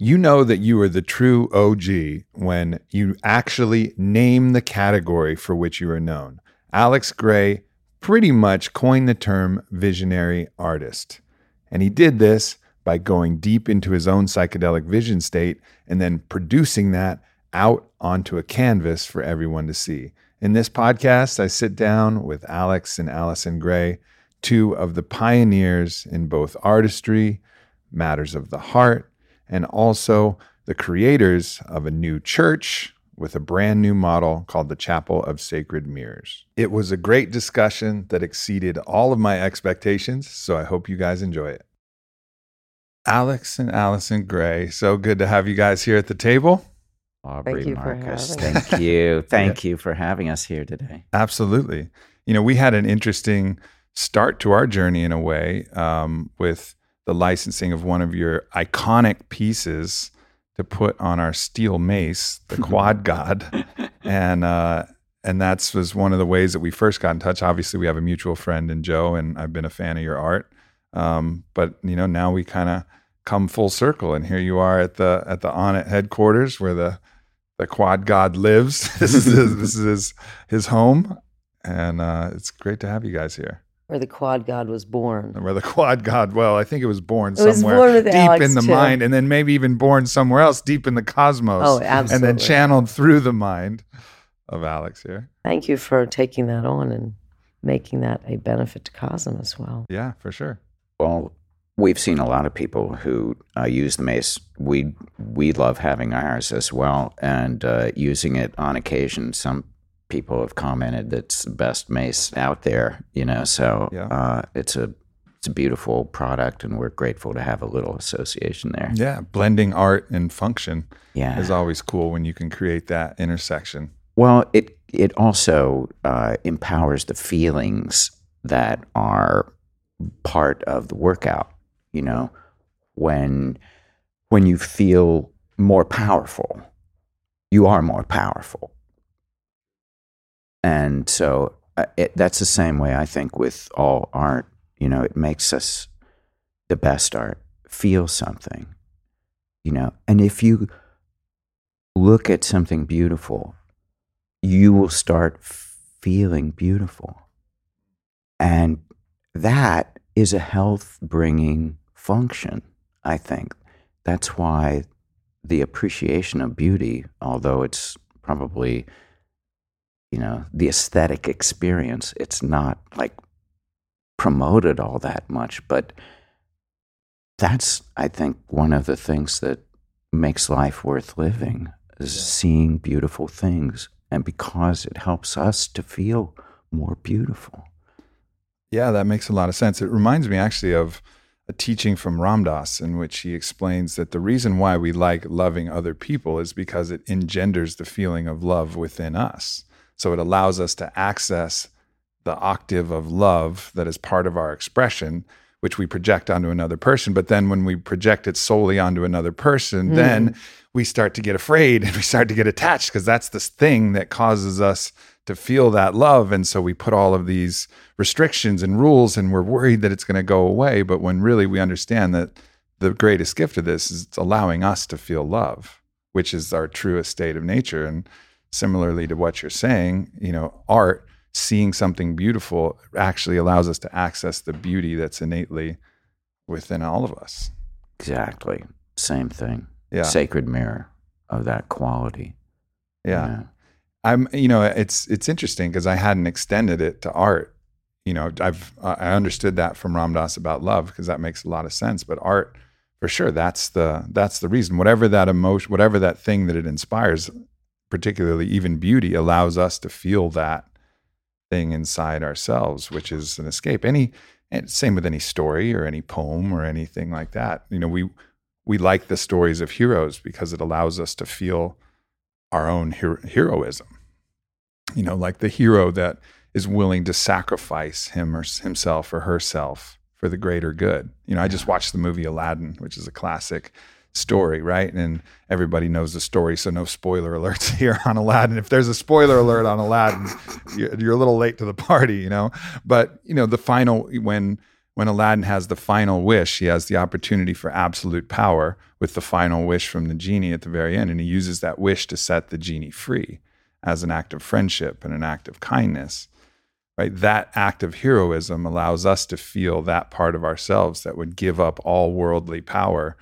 you know that you are the true OG when you actually name the category for which you are known. Alex Grey pretty much coined the term visionary artist. And he did this by going deep into his own psychedelic vision state and then producing that out onto a canvas for everyone to see. In this podcast, I sit down with Alex and Allyson Grey, two of the pioneers in both artistry, matters of the heart, and also the creators of a new church with a brand new model called the Chapel of Sacred Mirrors. It was a great discussion that exceeded all of my expectations, so I hope you guys enjoy it. Alex and Allyson Grey, so good to have you guys here at the table. Aubrey Thank you Marcus, having thank you. Thank you for having us here today. Absolutely. You know, we had an interesting start to our journey in a way um, with the licensing of one of your iconic pieces to put on our steel mace, the Quad God, and uh, and that's was one of the ways that we first got in touch. Obviously, we have a mutual friend in Joe, and I've been a fan of your art. Um, but you know, now we kind of come full circle, and here you are at the at the Onnit headquarters where the the Quad God lives. this is his, this is his, his home, and uh, it's great to have you guys here. Where the quad god was born. Where the quad god, well, I think it was born It was somewhere born with deep Alex, in the too. mind, and then maybe even born somewhere else deep in the cosmos. Oh, And then channeled through the mind of Alex here. Thank you for taking that on and making that a benefit to Cosm as well. Yeah, for sure. Well, we've seen a lot of people who uh, use the mace. We we love having ours as well, and uh, using it on occasion. Some people have commented that's the best mace out there. You know, so Yeah. uh, it's a it's a beautiful product, and we're grateful to have a little association there. Yeah, blending art and function Yeah, is always cool when you can create that intersection. Well, it it also uh, empowers the feelings that are part of the workout. You know, when when you feel more powerful, you are more powerful, and so uh, it, that's the same way I think with all art. You know, it makes us the best art feel something. You know, and if you look at something beautiful you will start feeling beautiful. And that is a health bringing function, I think. That's why the appreciation of beauty, although it's probably, you know, the aesthetic experience, it's not like promoted all that much. But that's, I think, one of the things that makes life worth living is seeing beautiful things and because it helps us to feel more beautiful. Yeah, that makes a lot of sense. It reminds me actually of a teaching from Ram Dass in which he explains that the reason why we like loving other people is because it engenders the feeling of love within us. So it allows us to access the octave of love that is part of our expression, which we project onto another person. But then when we project it solely onto another person, hmm. then we start to get afraid and we start to get attached because that's this thing that causes us to feel that love. And so we put all of these restrictions and rules and we're worried that it's going to go away. But when really we understand that the greatest gift of this is it's allowing us to feel love, which is our truest state of nature. And similarly to what you're saying, you know, art seeing something beautiful actually allows us to access the beauty that's innately within all of us. Exactly. Same thing. Yeah. Sacred mirror of that quality. Yeah. I'm, you know, it's it's interesting because I hadn't extended it to art. You know, I've I understood that from Ram Dass about love because that makes a lot of sense. But art, for sure, that's the that's the reason. Whatever that emotion, whatever that thing that it inspires, particularly even beauty, allows us to feel that thing inside ourselves, which is an escape. Any same with any story or any poem or anything like that. You know, we we like the stories of heroes because it allows us to feel our own hero- heroism. You know, like the hero that is willing to sacrifice him or himself or herself for the greater good. You know, I just watched the movie Aladdin, which is a classic story, right? And everybody knows the story, so no spoiler alerts here on Aladdin. If there's a spoiler alert on Aladdin, you're a little late to the party, you know. But you know, the final when when Aladdin has the final wish, he has the opportunity for absolute power with the final wish from the genie at the very end, and he uses that wish to set the genie free as an act of friendship and an act of kindness. Right? That act of heroism allows us to feel that part of ourselves that would give up all worldly power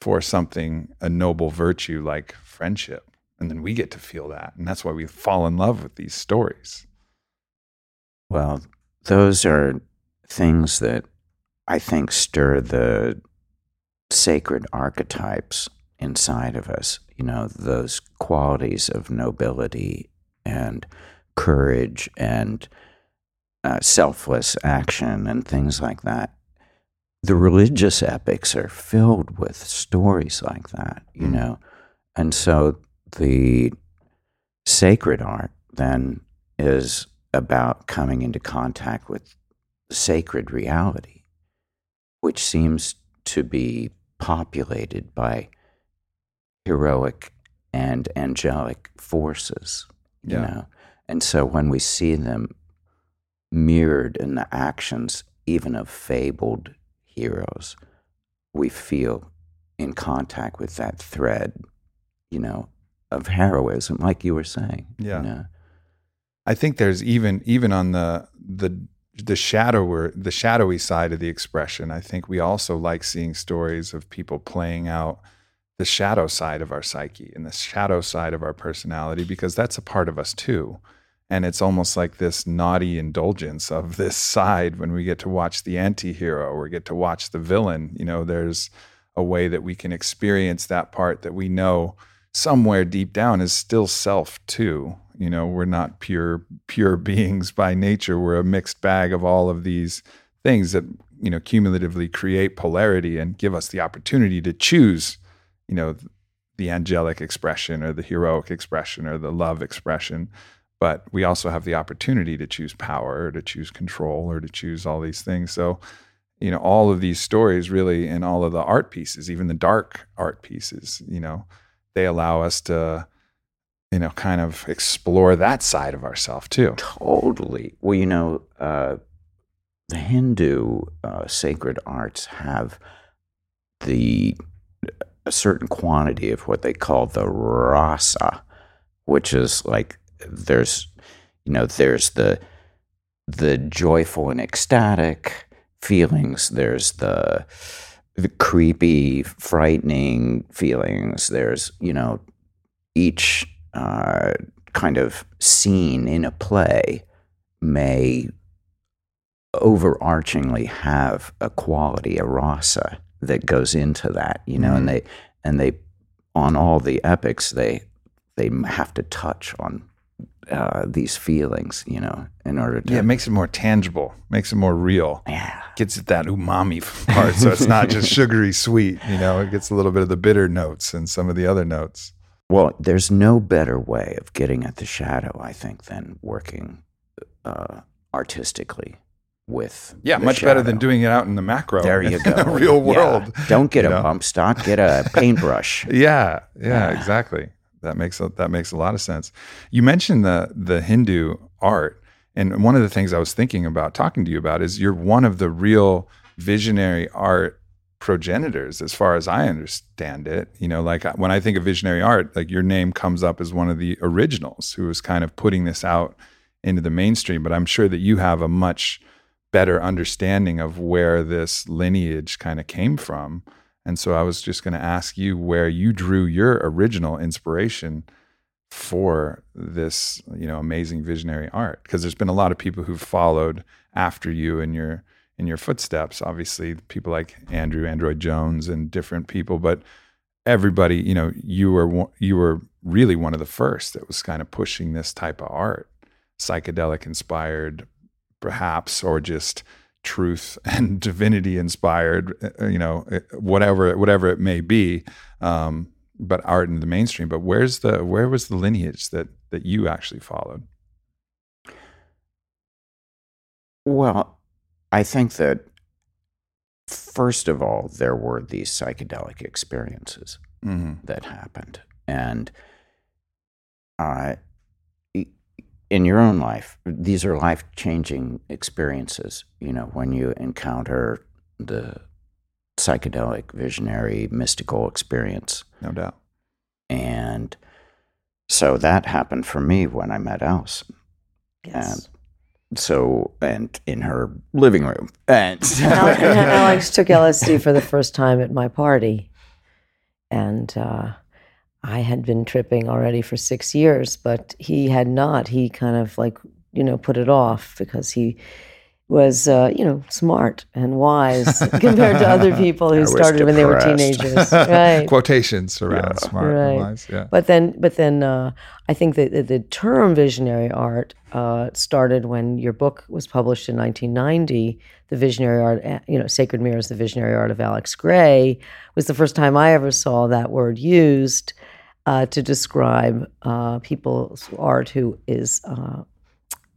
for something, a noble virtue like friendship. And then we get to feel that. And that's why we fall in love with these stories. Well, those are things that I think stir the sacred archetypes inside of us. You know, those qualities of nobility and courage and uh, selfless action and things like that the religious epics are filled with stories like that, you mm. know. And so the sacred art then is about coming into contact with sacred reality, which seems to be populated by heroic and angelic forces, you yeah. know. And so when we see them mirrored in the actions even of fabled heroes, we feel in contact with that thread, you know, of heroism, like you were saying. Yeah. You know? I think there's even even on the the the shadower the shadowy side of the expression. I think we also like seeing stories of people playing out the shadow side of our psyche and the shadow side of our personality because that's a part of us too and it's almost like this naughty indulgence of this side when we get to watch the anti-hero or get to watch the villain. You know there's a way that we can experience that part that we know somewhere deep down is still self too. You know we're not pure pure beings by nature. We're a mixed bag of all of these things that you know cumulatively create polarity and give us the opportunity to choose you know the angelic expression or the heroic expression or the love expression but we also have the opportunity to choose power to choose control or to choose all these things. So you know all of these stories really and all of the art pieces even the dark art pieces you know they allow us to you know kind of explore that side of ourselves too. Totally. Well you know uh, the hindu uh, sacred arts have the a certain quantity of what they call the rasa which is like there's you know there's the the joyful and ecstatic feelings there's the the creepy frightening feelings there's you know each uh, kind of scene in a play may overarchingly have a quality a rasa that goes into that you know mm-hmm. and they and they on all the epics they they have to touch on uh, these feelings, you know, in order to. Yeah, it makes it more tangible, makes it more real. Yeah. Gets at that umami part. So it's not just sugary sweet, you know, it gets a little bit of the bitter notes and some of the other notes. Well, there's no better way of getting at the shadow, I think, than working uh, artistically with. Yeah, much shadow. better than doing it out in the macro. There you go. In the real world. Yeah. Don't get you a know? bump stock, get a paintbrush. yeah, yeah, exactly. That makes a, that makes a lot of sense. You mentioned the the Hindu art, and one of the things I was thinking about talking to you about is you're one of the real visionary art progenitors, as far as I understand it. You know, like when I think of visionary art, like your name comes up as one of the originals who was kind of putting this out into the mainstream. But I'm sure that you have a much better understanding of where this lineage kind of came from. And so I was just going to ask you where you drew your original inspiration for this, you know, amazing visionary art because there's been a lot of people who've followed after you in your in your footsteps. Obviously, people like Andrew Android Jones and different people, but everybody, you know, you were you were really one of the first that was kind of pushing this type of art, psychedelic inspired, perhaps, or just truth and divinity inspired, uh, you know, uh, whatever whatever it may be. Um, but art in the mainstream. But where's the where was the lineage that that you actually followed? Well, I think that first of all, there were these psychedelic experiences mm-hmm. that happened, and uh, in your own life, these are life changing experiences. You know, when you encounter the psychedelic, visionary, mystical experience. No doubt. And so that happened for me when I met Allyson. Yes. And so, and in her living room. And Alex took LSD for the first time at my party. And uh, I had been tripping already for six years, but he had not. He kind of like, you know, put it off because he was, uh, you know, smart and wise compared to other people who started when they were teenagers. Right. Quotations around yeah. smart right. and wise. Yeah. But then, but then, uh, I think that the, the term visionary art uh, started when your book was published in 1990. The visionary art, uh, you know, Sacred Mirrors, the visionary art of Alex Grey, was the first time I ever saw that word used. Uh, to describe uh, people's art who is uh,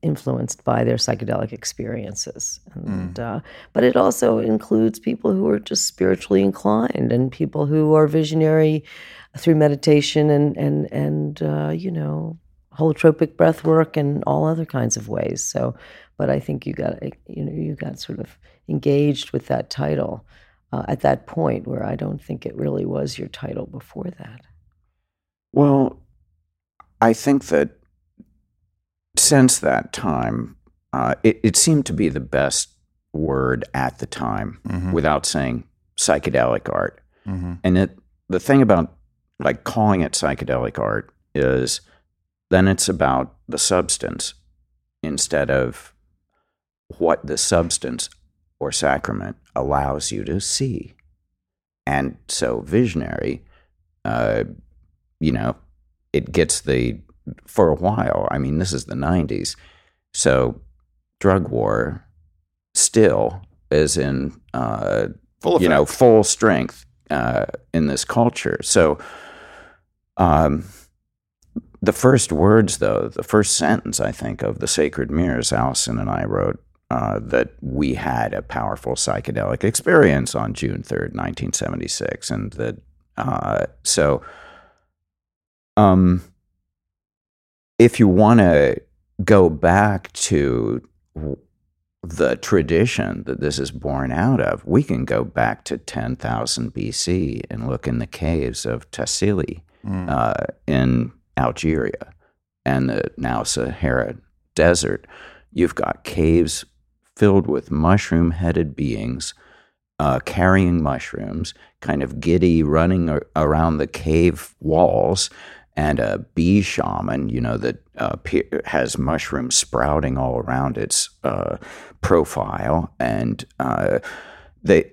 influenced by their psychedelic experiences. And, mm. uh, but it also includes people who are just spiritually inclined and people who are visionary through meditation and and and uh, you know holotropic breath work and all other kinds of ways. So, but I think you got you know you got sort of engaged with that title uh, at that point where I don't think it really was your title before that. Well, I think that since that time, uh, it, it, seemed to be the best word at the time mm-hmm. without saying psychedelic art. Mm-hmm. And it, the thing about like calling it psychedelic art is then it's about the substance instead of what the substance or sacrament allows you to see. And so visionary, uh, you know, it gets the for a while. I mean, this is the 90s. So, drug war still is in, uh, full you know, full strength uh, in this culture. So, um, the first words, though, the first sentence, I think, of The Sacred Mirrors, Allyson and I wrote uh, that we had a powerful psychedelic experience on June 3rd, 1976. And that, uh, so, um, if you want to go back to the tradition that this is born out of, we can go back to 10,000 BC and look in the caves of Tassili mm. uh, in Algeria and the now Sahara Desert. You've got caves filled with mushroom headed beings uh, carrying mushrooms, kind of giddy, running ar- around the cave walls and a bee shaman, you know, that uh, has mushrooms sprouting all around its uh, profile. And uh, they,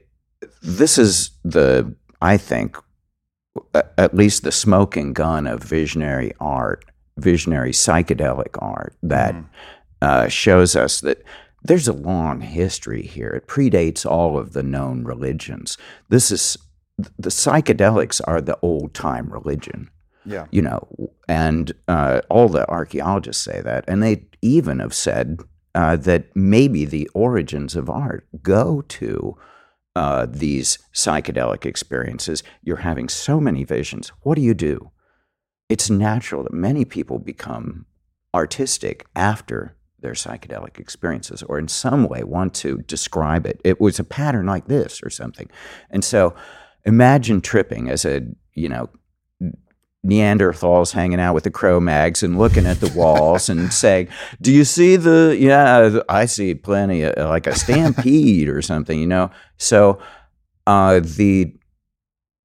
this is the, I think, at least the smoking gun of visionary art, visionary psychedelic art that mm. shows us that there's a long history here. It predates all of the known religions. This is the psychedelics are the old time religion. Yeah. You know, and uh, all the archaeologists say that. And they even have said uh, that maybe the origins of art go to uh, these psychedelic experiences. You're having so many visions. What do you do? It's natural that many people become artistic after their psychedelic experiences or in some way want to describe it. It was a pattern like this or something. And so imagine tripping as a, you know, Neanderthals hanging out with the Cro-Mags and looking at the walls and saying, "Do you see the? Yeah, I see plenty of like a stampede or something." You know, so uh, the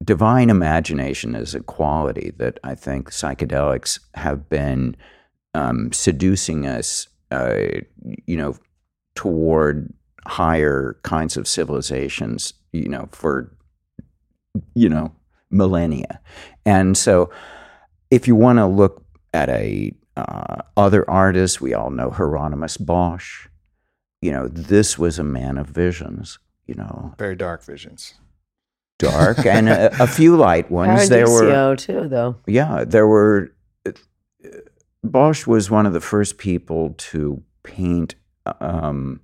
divine imagination is a quality that I think psychedelics have been um, seducing us, uh, you know, toward higher kinds of civilizations, you know, for you know millennia. And so, if you want to look at a uh, other artists, we all know Hieronymus Bosch. You know, this was a man of visions. You know, Very dark visions. dark and a, a few light ones. There were, too, though. yeah, there were. Bosch was one of the first people to paint um,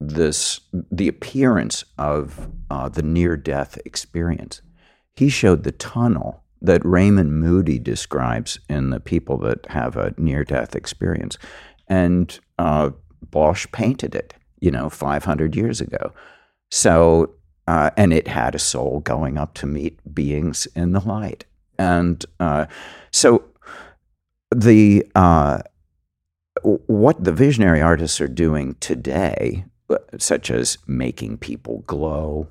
this the appearance of uh, the near death experience. He showed the tunnel that Raymond Moody describes in the people that have a near death experience, and uh, Bosch painted it. You know, five hundred years ago. So, uh, and it had a soul going up to meet beings in the light, and uh, so the uh, what the visionary artists are doing today, such as making people glow,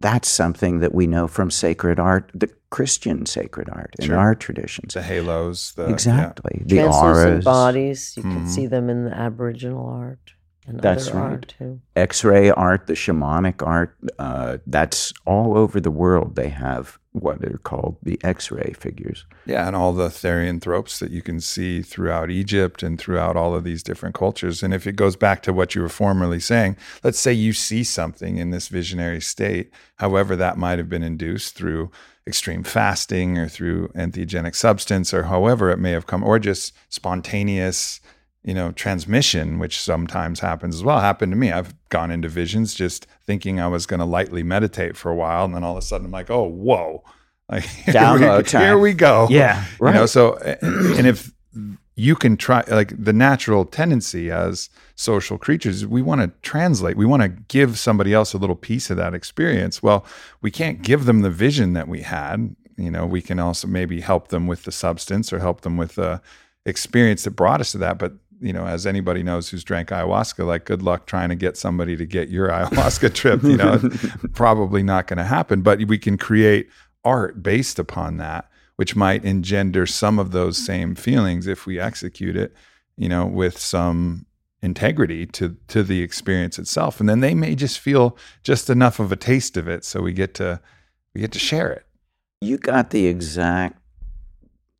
that's something that we know from sacred art, the Christian sacred art in Sure. our traditions. The halos. The, yeah. exactly, the Translucent auras, bodies. You can Mhm. see them in the Aboriginal art and That's other right. art, too. X-ray art, the shamanic art. Uh, that's all over the world. They have what are called the X-ray figures. Yeah, and all the therianthropes that you can see throughout Egypt and throughout all of these different cultures. And if it goes back to what you were formerly saying, let's say you see something in this visionary state, however that might have been induced through extreme fasting or through entheogenic substance or however it may have come, or just spontaneous, you know, transmission, which sometimes happens as well. Happened to me. I've gone into visions just thinking I was going to lightly meditate for a while, and then all of a sudden I'm like, oh, whoa. Like, here, Download we, time. here we go. Yeah, You know, so and if you can try like the natural tendency as social creatures, we want to translate. We want to give somebody else a little piece of that experience. Well, we can't give them the vision that we had. You know, we can also maybe help them with the substance or help them with the experience that brought us to that. But you know, as anybody knows who's drank ayahuasca, like good luck trying to get somebody to get your ayahuasca trip. You know, probably not going to happen. But we can create art based upon that, which might engender some of those same feelings if we execute it, you know, with some integrity to to the experience itself. And then they may just feel just enough of a taste of it so we get to we get to share it. you got the exact,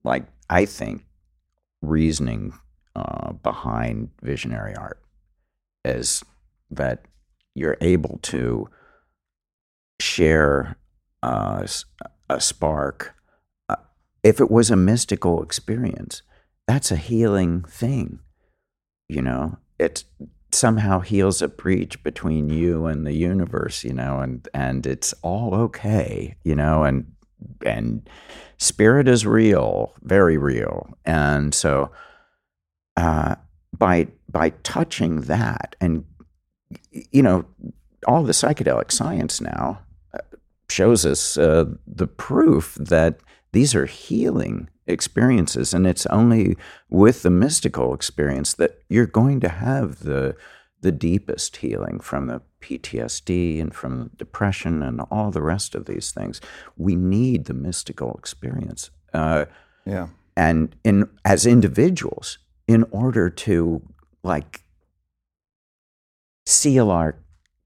like I think, reasoning uh, behind visionary art is that you're able to share uh, a spark. Uh, if it was a mystical experience, that's a healing thing. You know, it somehow heals a breach between you and the universe. You know, and and it's all okay. You know, and and spirit is real, very real, and so uh, by by touching that, and you know, all the psychedelic science now uh, shows us uh, the proof that these are healing experiences, and it's only with the mystical experience that you're going to have the the deepest healing from the PTSD and from depression and all the rest of these things. We need the mystical experience, uh, Yeah. and in as individuals, in order to like seal our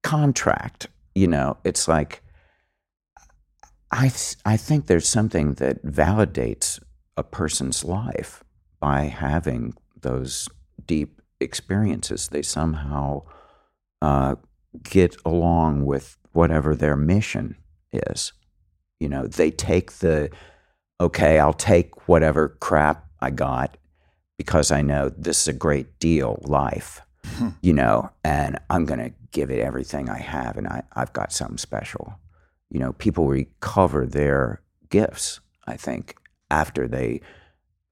contract. You know, it's like I th- I think there's something that validates a person's life by having those deep experiences. They somehow uh, get along with whatever their mission is. You know, they take the okay, I'll take whatever crap I got because I know this is a great deal life, you know, and I'm going to give it everything I have and I, I've got something special. You know, people recover their gifts, I think, after they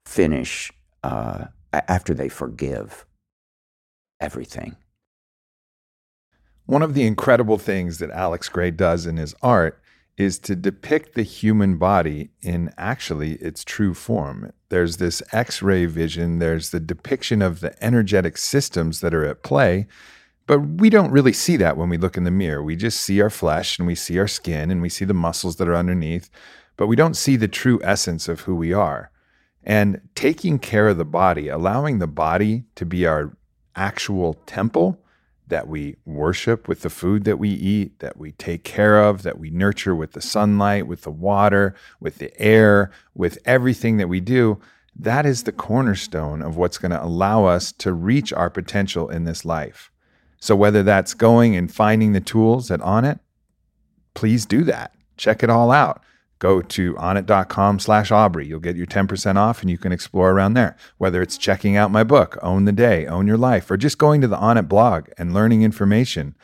finish, uh, after they forgive everything. One of the incredible things that Alex Grey does in his art is to depict the human body in actually its true form. There's this x ray vision, there's the depiction of the energetic systems that are at play. But we don't really see that when we look in the mirror. We just see our flesh and we see our skin and we see the muscles that are underneath, but we don't see the true essence of who we are. And taking care of the body, allowing the body to be our actual temple that we worship with the food that we eat, that we take care of, that we nurture with the sunlight, with the water, with the air, with everything that we do, that is the cornerstone of what's going to allow us to reach our potential in this life. So, whether that's going and finding the tools that Onnit, please do that. Check it all out go to onnit.com slash Aubrey. You'll get your 10% off and you can explore around there. Whether it's checking out my book, Own the Day, Own Your Life, or just going to the Onnit blog and learning information,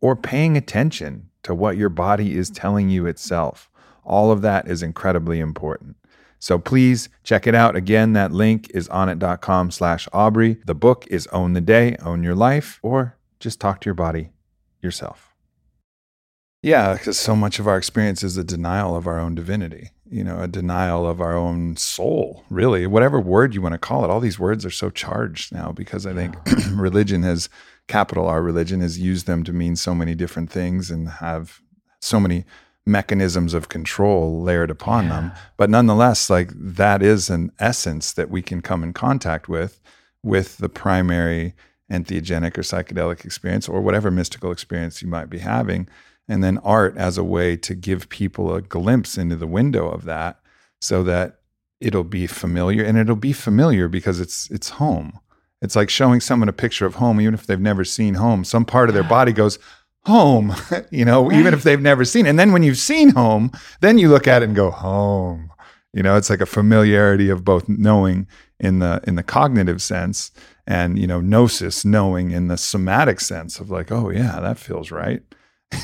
or paying attention to what your body is telling you itself. All of that is incredibly important. So please check it out. Again, that link is onnit.com slash Aubrey. The book is Own the Day, Own Your Life, or just talk to your body yourself. Yeah, because so much of our experience is a denial of our own divinity, you know, a denial of our own soul, really, whatever word you want to call it. All these words are so charged now because I think religion has, capital R religion, has used them to mean so many different things and have so many mechanisms of control layered upon yeah. them. But nonetheless, like that is an essence that we can come in contact with, with the primary entheogenic or psychedelic experience or whatever mystical experience you might be having and then art as a way to give people a glimpse into the window of that so that it'll be familiar and it'll be familiar because it's it's home. It's like showing someone a picture of home even if they've never seen home. Some part of their body goes home you know even if they've never seen it. and then when you've seen home then you look at it and go home. You know it's like a familiarity of both knowing in the in the cognitive sense and you know gnosis knowing in the somatic sense of like oh yeah that feels right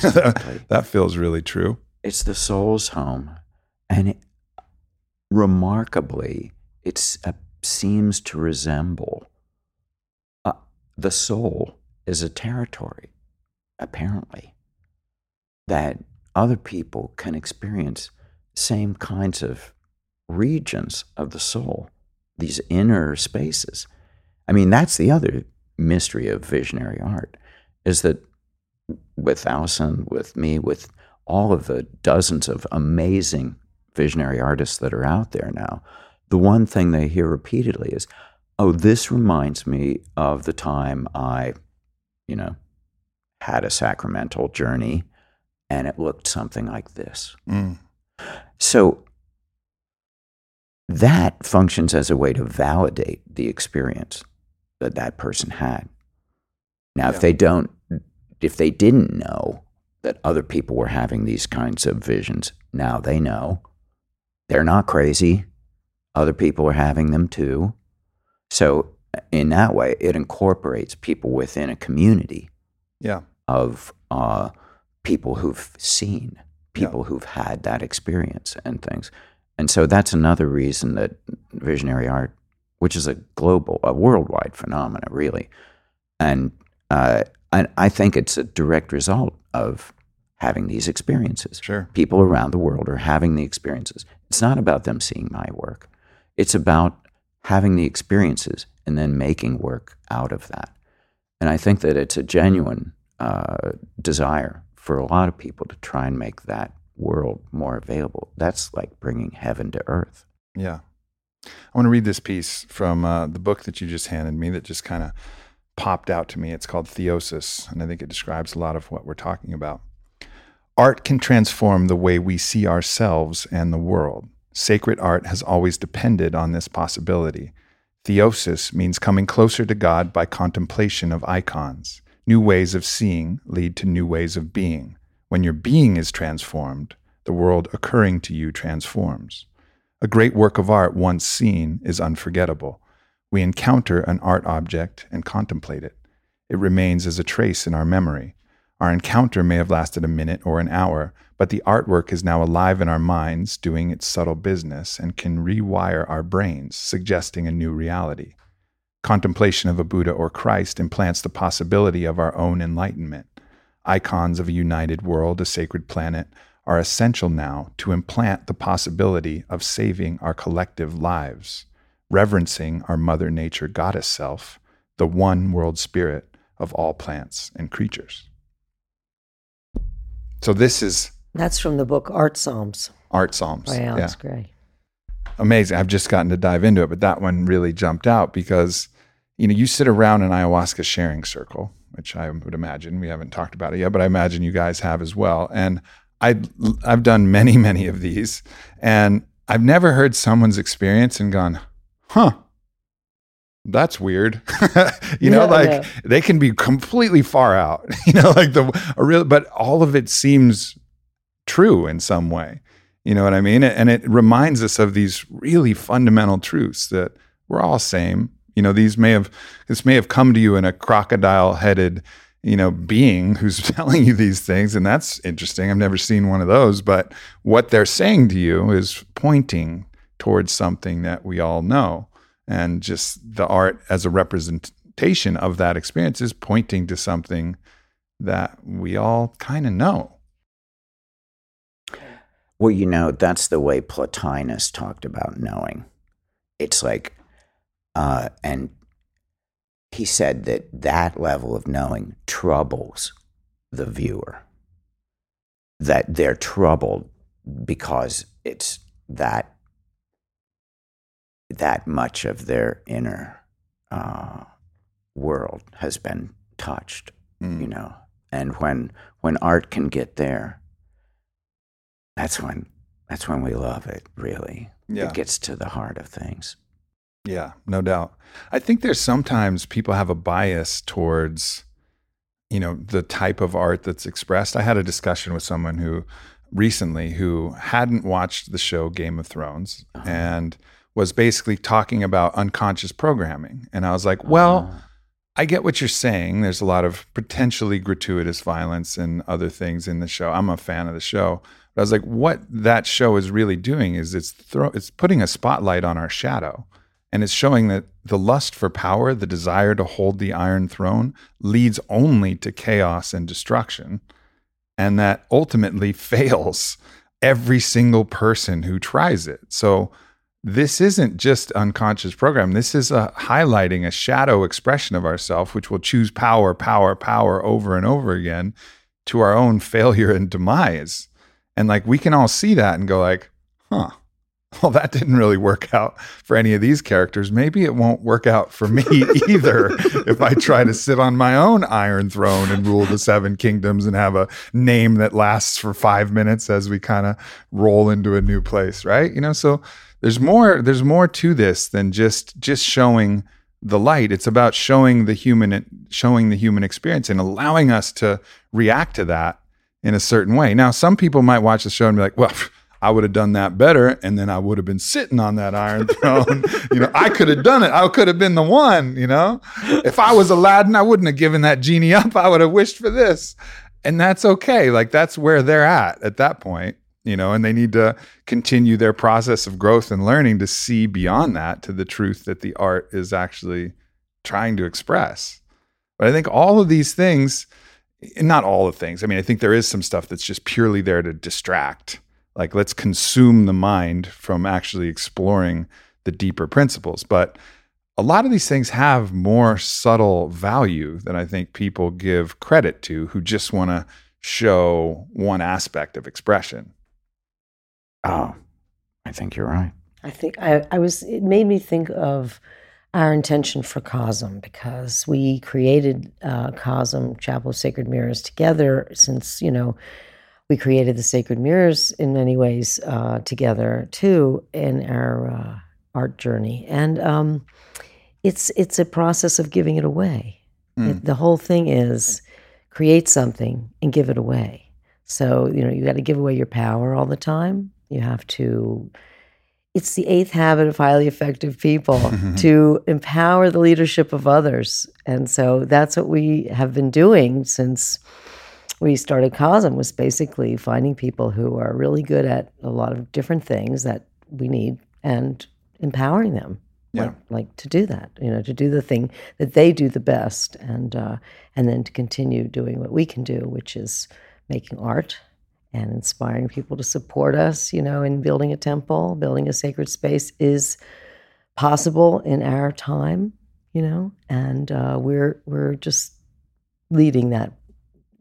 that feels really true. It's the soul's home. And it, remarkably, it uh, seems to resemble uh, the soul is a territory, apparently, that other people can experience same kinds of regions of the soul, these inner spaces. I mean, that's the other mystery of visionary art, is that with Allyson, with me, with all of the dozens of amazing visionary artists that are out there now, the one thing they hear repeatedly is, oh, this reminds me of the time I, you know, had a sacramental journey and it looked something like this. Mm. So that functions as a way to validate the experience that that person had. Now, yeah. if they don't if they didn't know that other people were having these kinds of visions, now they know. They're not crazy. Other people are having them too. So, in that way, it incorporates people within a community yeah. of uh, people who've seen, people yeah. who've had that experience and things. And so that's another reason that visionary art, which is a global, a worldwide phenomenon, really, and uh, and I think it's a direct result of having these experiences. Sure. People around the world are having the experiences. It's not about them seeing my work. It's about having the experiences and then making work out of that. And I think that it's a genuine uh, desire for a lot of people to try and make that world more available. That's like bringing heaven to earth. Yeah. I want to read this piece from uh, the book that you just handed me that just kind of popped out to me. It's called Theosis, and I think it describes a lot of what we're talking about. Art can transform the way we see ourselves and the world. Sacred art has always depended on this possibility. Theosis means coming closer to God by contemplation of icons. New ways of seeing lead to new ways of being. When your being is transformed, the world occurring to you transforms. A great work of art once seen is unforgettable. We encounter an art object and contemplate it. It remains as a trace in our memory. Our encounter may have lasted a minute or an hour, but the artwork is now alive in our minds, doing its subtle business, and can rewire our brains, suggesting a new reality. Contemplation of a Buddha or Christ implants the possibility of our own enlightenment. Icons of a united world, a sacred planet, are essential now to implant the possibility of saving our collective lives, reverencing our Mother Nature goddess self, the one world spirit of all plants and creatures. So, this is That's from the book Art Psalms Art Psalms. by Alex Grey. amazing. I've just gotten to dive into it, but that one really jumped out because you know you sit around an ayahuasca sharing circle, which I would imagine we haven't talked about it yet, but I imagine you guys have as well. And I I've done many many of these, and I've never heard someone's experience and gone, huh. That's weird. you know, Yeah, like yeah. they can be completely far out. You know, like the a real but all of it seems true in some way. You know what I mean? And it reminds us of these really fundamental truths that we're all same. You know, these may have this may have come to you in a crocodile headed, you know, being who's telling you these things, and that's interesting. I've never seen one of those, but what they're saying to you is pointing towards something that we all know. And just the art as a representation of that experience is pointing to something that we all kind of know. Well, you know, that's the way Plotinus talked about knowing. It's like, uh, and he said that that level of knowing troubles the viewer. That they're troubled because it's that that much of their inner uh, world has been touched, Mm. you know. And when when art can get there, that's when that's when we love it really Yeah. it gets to the heart of things Yeah, no doubt. I think there's sometimes people have a bias towards, you know, the type of art that's expressed. I had a discussion with someone who recently who hadn't watched the show Game of Thrones Uh-huh. and was basically talking about unconscious programming. And I was like, well, Uh, I get what you're saying. There's a lot of potentially gratuitous violence and other things in the show. I'm a fan of the show. But I was like, what that show is really doing is it's throw, it's putting a spotlight on our shadow. And it's showing that the lust for power, the desire to hold the iron throne, leads only to chaos and destruction. And that ultimately fails every single person who tries it. So this isn't just unconscious program. This is a highlighting a shadow expression of ourself, which will choose power, power, power over and over again to our own failure and demise. And like we can all see that and go like, huh, well, that didn't really work out for any of these characters. Maybe it won't work out for me either if I try to sit on my own iron throne and rule the seven kingdoms and have a name that lasts for five minutes as we kind of roll into a new place, right? You know, so there's more there's more to this than just just showing the light. It's about showing the human showing the human experience and allowing us to react to that in a certain way. Now, some people might watch the show and be like, "Well, I would have done that better, and then I would have been sitting on that iron throne. you know, I could have done it. I could have been the one. You know, if I was Aladdin, I wouldn't have given that genie up. I would have wished for this, and that's okay. Like that's where they're at at that point. You know, and they need to continue their process of growth and learning to see beyond that to the truth that the art is actually trying to express. But I think all of these things, not all the things. I mean, I think there is some stuff that's just purely there to distract like let's consume the mind from actually exploring the deeper principles but a lot of these things have more subtle value than i think people give credit to who just want to show one aspect of expression oh i think you're right I think I, I was, it made me think of our intention for Cosm because we created uh, Cosm, Chapel of Sacred Mirrors, together since, you know, we created the Sacred Mirrors in many ways uh, together too in our uh, art journey. And um, it's, it's a process of giving it away. It, the whole thing is create something and give it away. So, you know, you got to give away your power all the time. You have to it's the eighth habit of highly effective people to empower the leadership of others. And so that's what we have been doing since we started Cosm was basically finding people who are really good at a lot of different things that we need and empowering them. Yeah. Like, like to do that, you know, to do the thing that they do the best, and uh, and then to continue doing what we can do, which is making art and inspiring people to support us, you know, in building a temple, building a sacred space is possible in our time, you know, and uh, we're we're just leading that,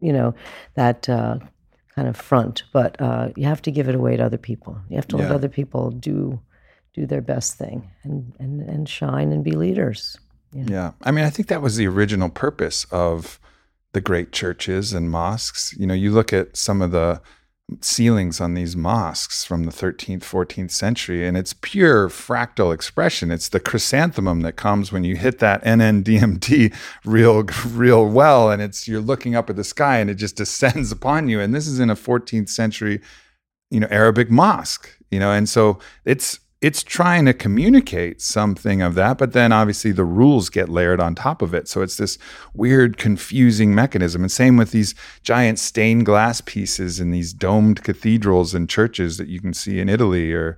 you know, that uh, kind of front. But uh, you have to give it away to other people. You have to let other people do do their best thing and and and shine and be leaders. Yeah. I mean, I think that was the original purpose of the great churches and mosques. You know, you look at some of the ceilings on these mosques from the 13th, 14th century, and it's pure fractal expression. It's the chrysanthemum that comes when you hit that NNDMT real, real well, and it's you're looking up at the sky and it just descends upon you. And this is in a 14th century, you know, Arabic mosque, you know, and so it's it's trying to communicate something of that, but then obviously the rules get layered on top of it. So it's this weird, confusing mechanism. And same with these giant stained glass pieces in these domed cathedrals and churches that you can see in Italy or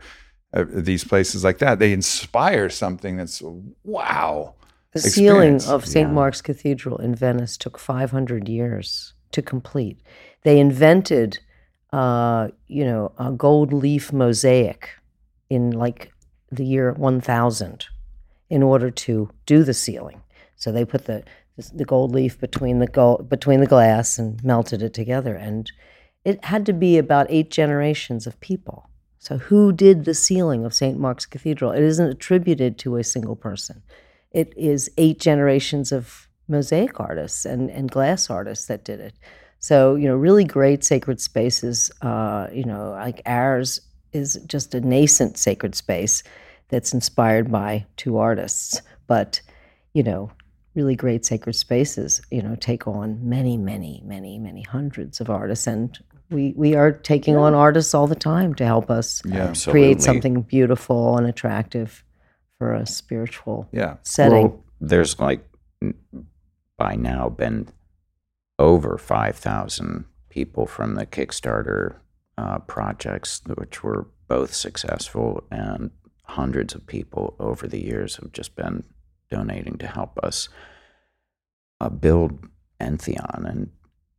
uh, these places like that. They inspire something that's wow. The ceiling of St. Yeah. Mark's Cathedral in Venice took 500 years to complete. They invented, uh, you know, a gold leaf mosaic in like the year 1000 in order to do the ceiling. So they put the the gold leaf between the gold, between the glass and melted it together, and it had to be about eight generations of people. So who did the ceiling of St. Mark's Cathedral? It isn't attributed to a single person it is eight generations of mosaic artists and, and glass artists that did it. So, you know, really great sacred spaces, uh, you know, like ours is just a nascent sacred space that's inspired by two artists. But, you know, really great sacred spaces, you know, take on many, many, many, many hundreds of artists. And we, we are taking on artists all the time to help us Yeah. Create something beautiful and attractive for a spiritual Yeah. setting. Well, there's like by now been over 5,000 people from the Kickstarter uh, projects, which were both successful, and hundreds of people over the years have just been donating to help us uh, build Entheon. And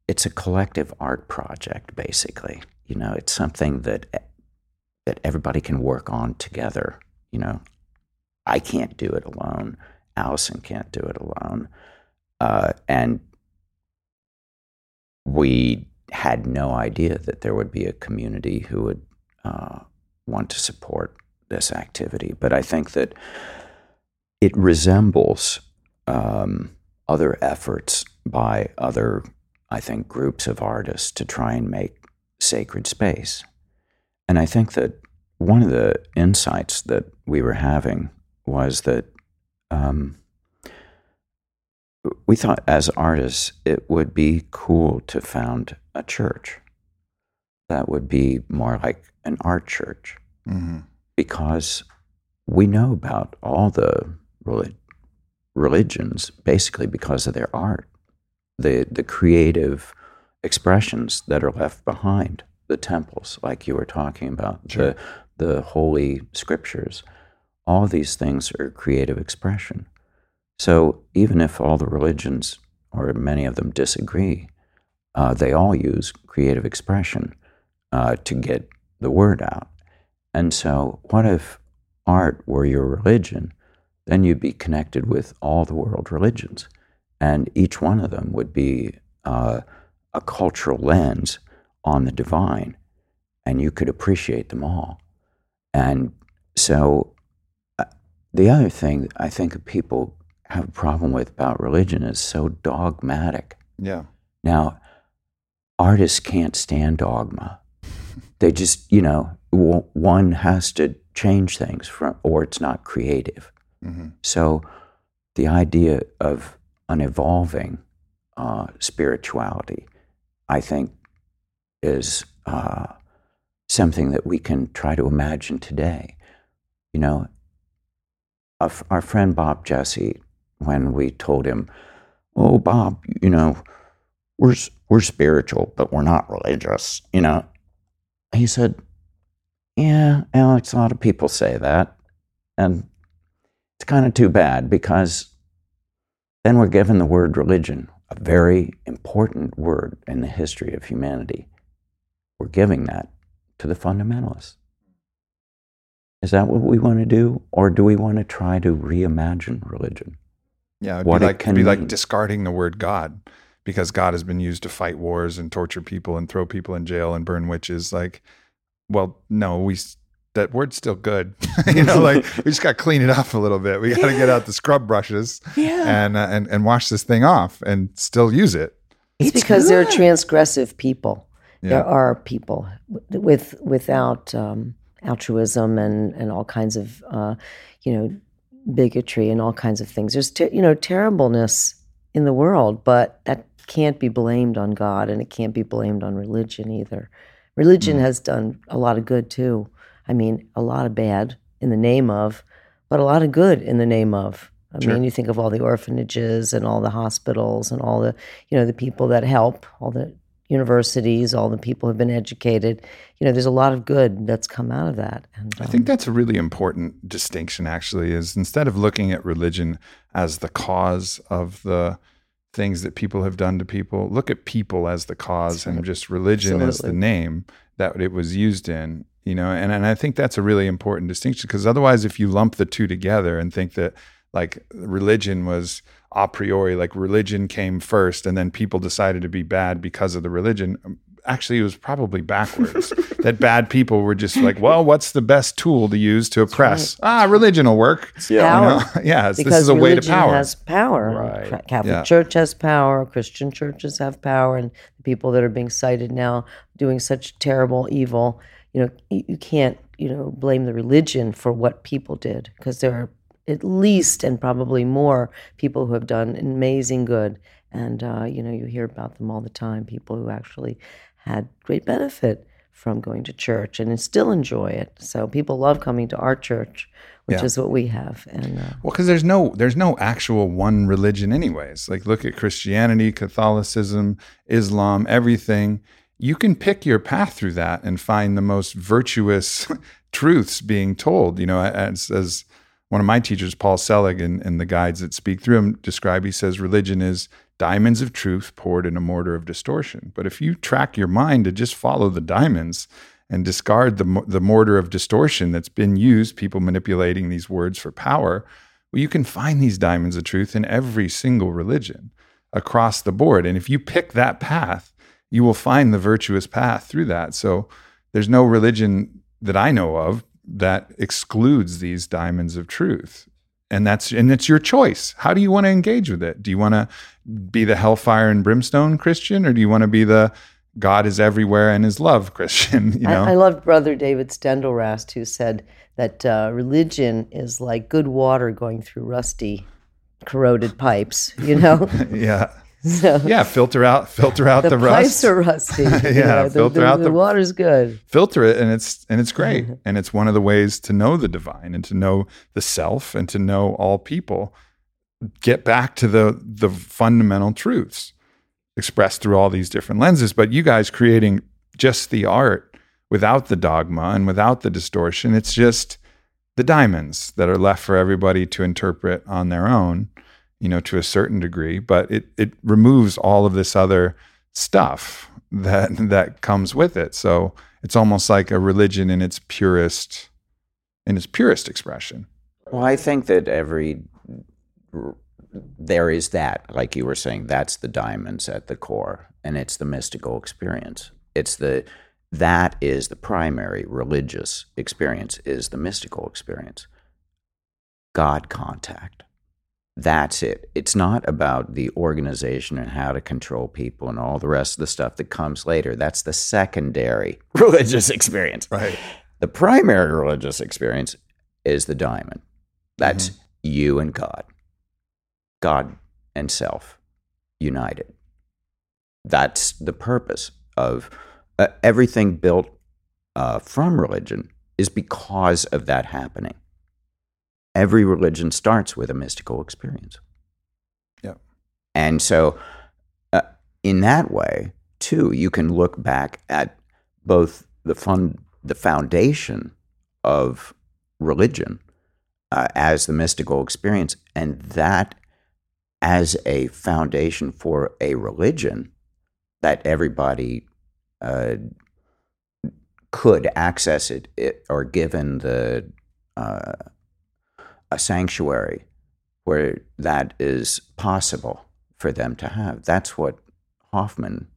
it's a collective art project, basically. You know, it's something that that everybody can work on together. You know, I can't do it alone. Allyson can't do it alone. Uh, and we had no idea that there would be a community who would uh, want to support this activity. But I think that it resembles um, other efforts by other, I think, groups of artists to try and make sacred space. And I think that one of the insights that we were having was that um, we thought as artists it would be cool to found a church that would be more like an art church hmm because we know about all the reli- religions basically because of their art, the the creative expressions that are left behind the temples, like you were talking about, Sure. the the holy scriptures. All these things are creative expression. So even if all the religions or many of them disagree, uh, they all use creative expression uh, to get the word out. And so, what if art were your religion? Then you'd be connected with all the world religions, and each one of them would be uh, a cultural lens on the divine, and you could appreciate them all. And so, uh, the other thing I think people have a problem with about religion is so dogmatic. Yeah. Now, artists can't stand dogma. They just, you know, one has to change things from, or it's not creative. hmm So, the idea of an evolving uh, spirituality, I think, is uh, something that we can try to imagine today. You know, our friend Bob Jesse, when we told him, "Oh, Bob, you know, we're we're spiritual, but we're not religious," you know, he said, "Yeah, Alex, a lot of people say that, and it's kind of too bad because then we're given the word religion, a very important word in the history of humanity. We're giving that to the fundamentalists. Is that what we want to do? Or do we want to try to reimagine religion? Yeah, it'd What be it like can it'd be like mean. discarding the word God because God has been used to fight wars and torture people and throw people in jail and burn witches. Like, well, no, we that word's still good. you know, like we just got to clean it up a little bit. We got to get out the scrub brushes and uh, and and wash this thing off and still use it. It's, It's because they're transgressive people. Yeah. There are people with without um, altruism and and all kinds of uh, you know bigotry and all kinds of things. There's ter- you know terribleness in the world, but that can't be blamed on God, and it can't be blamed on religion either. Religion has done a lot of good too. I mean, a lot of bad in the name of, but a lot of good in the name of. I Sure. mean, you think of all the orphanages and all the hospitals and all the, you know, the people that help, all the universities, all the people who've been educated. You know, there's a lot of good that's come out of that. And I um, think that's a really important distinction, actually, is instead of looking at religion as the cause of the things that people have done to people, look at people as the cause and just religion as the name that it was used in, you know, and, and I think that's a really important distinction because otherwise, if you lump the two together and think that like religion was a priori, like religion came first and then people decided to be bad because of the religion, um, actually, it was probably backwards. that bad people were just like, well, what's the best tool to use to oppress? Ah, religion will work. You power. know? yeah, it's- this because is a way to religion power. has power. Right. Catholic Yeah. Church has power. Christian churches have power, and the people that are being cited now doing such terrible evil. You know, you, you can't you know blame the religion for what people did because there are at least and probably more people who have done amazing good, and uh, you know you hear about them all the time. People who actually had great benefit from going to church and still enjoy it. So people love coming to our church, which Yeah. is what we have, and. Uh, Well, because there's no there's no actual one religion, anyways. Like look at Christianity, Catholicism, Islam, everything. You can pick your path through that and find the most virtuous truths being told. You know, as as one of my teachers, Paul Selig, and, and the guides that speak through him describe, he says religion is diamonds of truth poured in a mortar of distortion. But if you track your mind to just follow the diamonds and discard the the mortar of distortion that's been used, people manipulating these words for power, well, you can find these diamonds of truth in every single religion across the board. And if you pick that path, you will find the virtuous path through that. So there's no religion that I know of that excludes these diamonds of truth. And that's and it's your choice. How do you want to engage with it? Do you want to be the hellfire and brimstone Christian or do you want to be the God is everywhere and is love Christian, you know? I, I loved Brother David Steindl-Rast, who said that uh, religion is like good water going through rusty, corroded pipes. You know, yeah. so Yeah, filter out filter out the, rust the, pipes are rusty. you Yeah, know, filter the, out the the- water's good. filter it and it's and it's great and it's one of the ways to know the divine and to know the self and to know all people get back to the the fundamental truths expressed through all these different lenses. But you guys creating just the art without the dogma and without the distortion it's just the diamonds that are left for everybody to interpret on their own you know to a certain degree. But it it removes all of this other stuff that that comes with it. So it's almost like a religion in its purest in its purest expression. Well, I think that every there is that, like you were saying, that's the diamonds at the core, and it's the mystical experience. It's the that is the primary religious experience is the mystical experience. God contact. That's it. It's not about the organization and how to control people and all the rest of the stuff that comes later. That's the secondary religious experience. right The primary religious experience is the diamond. That's mm-hmm. you and God, God and self united. That's the purpose of uh, everything built uh, from religion is because of that happening. Every religion starts with a mystical experience. Yep. And so, uh, in that way, too, you can look back at both the fun, the foundation of religion uh, as the mystical experience, and that as a foundation for a religion that everybody uh, could access it, it or given the uh, a sanctuary where that is possible for them to have. That's what Hofmann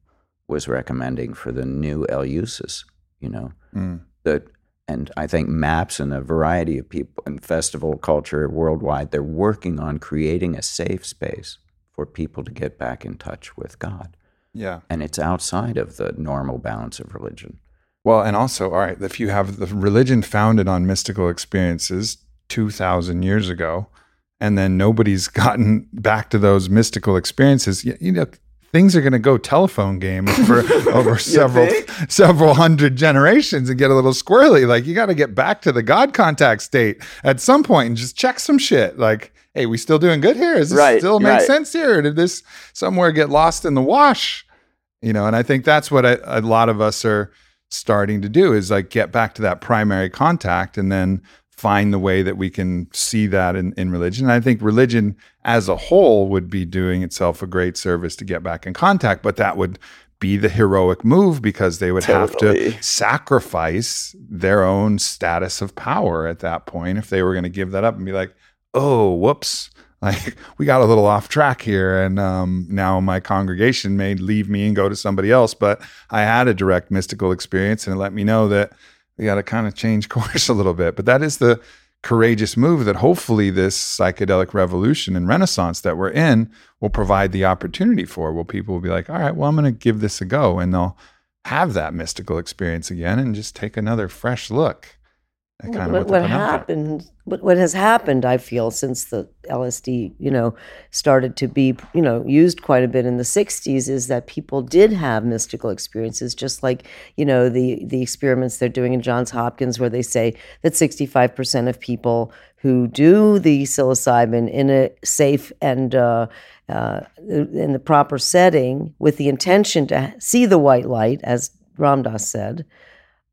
was recommending for the new Eleusis, you know. Mm. That and I think MAPS and a variety of people in festival culture worldwide, they're working on creating a safe space for people to get back in touch with God. Yeah. And it's outside of the normal bounds of religion. Well, and also, all right, if you have the religion founded on mystical experiences 2,000 years ago, and then nobody's gotten back to those mystical experiences, you, you know, things are going to go telephone game for over several several hundred generations and get a little squirrely. Like you got to get back to the God contact state at some point and just check some shit. Like, hey, we still doing good here? Is this Right, still make right. sense here? Or did this somewhere get lost in the wash? You know, and I think that's what a, a lot of us are starting to do is like get back to that primary contact and then find the way that we can see that in, in religion. And I think religion as a whole would be doing itself a great service to get back in contact, but that would be the heroic move because they would have to sacrifice their own status of power at that point if they were going to give that up and be like, oh, whoops. Like we got a little off track here, and um, now my congregation may leave me and go to somebody else. But I had a direct mystical experience, and it let me know that we got to kind of change course a little bit. But that is the courageous move that hopefully this psychedelic revolution and renaissance that we're in will provide the opportunity for. Where people will be like, all right, well, I'm going to give this a go, and they'll have that mystical experience again and just take another fresh look kind what, of what, what they've been up to. happened what, what has happened i feel since the lsd you know started to be you know used quite a bit in the 60s is that people did have mystical experiences just like you know the the experiments they're doing in johns hopkins where they say that 65% of people who do the psilocybin in a safe and uh, uh, in the proper setting with the intention to see the white light as Ram Dass said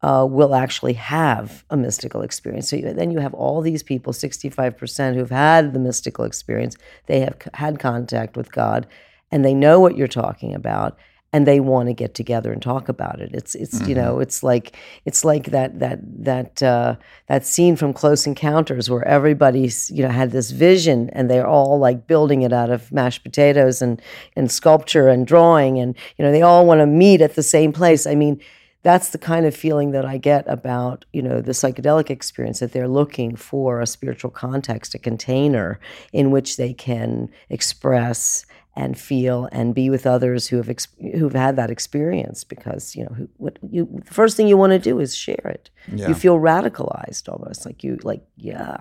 uh, will actually have a mystical experience. So you, then you have all these people, 65% who've had the mystical experience. They have c- had contact with God and they know what you're talking about and they want to get together and talk about it. It's it's you know it's like it's like that that that uh, that scene from Close Encounters where everybody's you know had this vision and they're all like building it out of mashed potatoes and and sculpture and drawing and you know they all want to meet at the same place. I mean that's the kind of feeling that I get about you know the psychedelic experience that they're looking for a spiritual context, a container in which they can express and feel and be with others who have ex- who've had that experience because you know who, what you the first thing you want to do is share it. Yeah. You feel radicalized almost like you like yeah,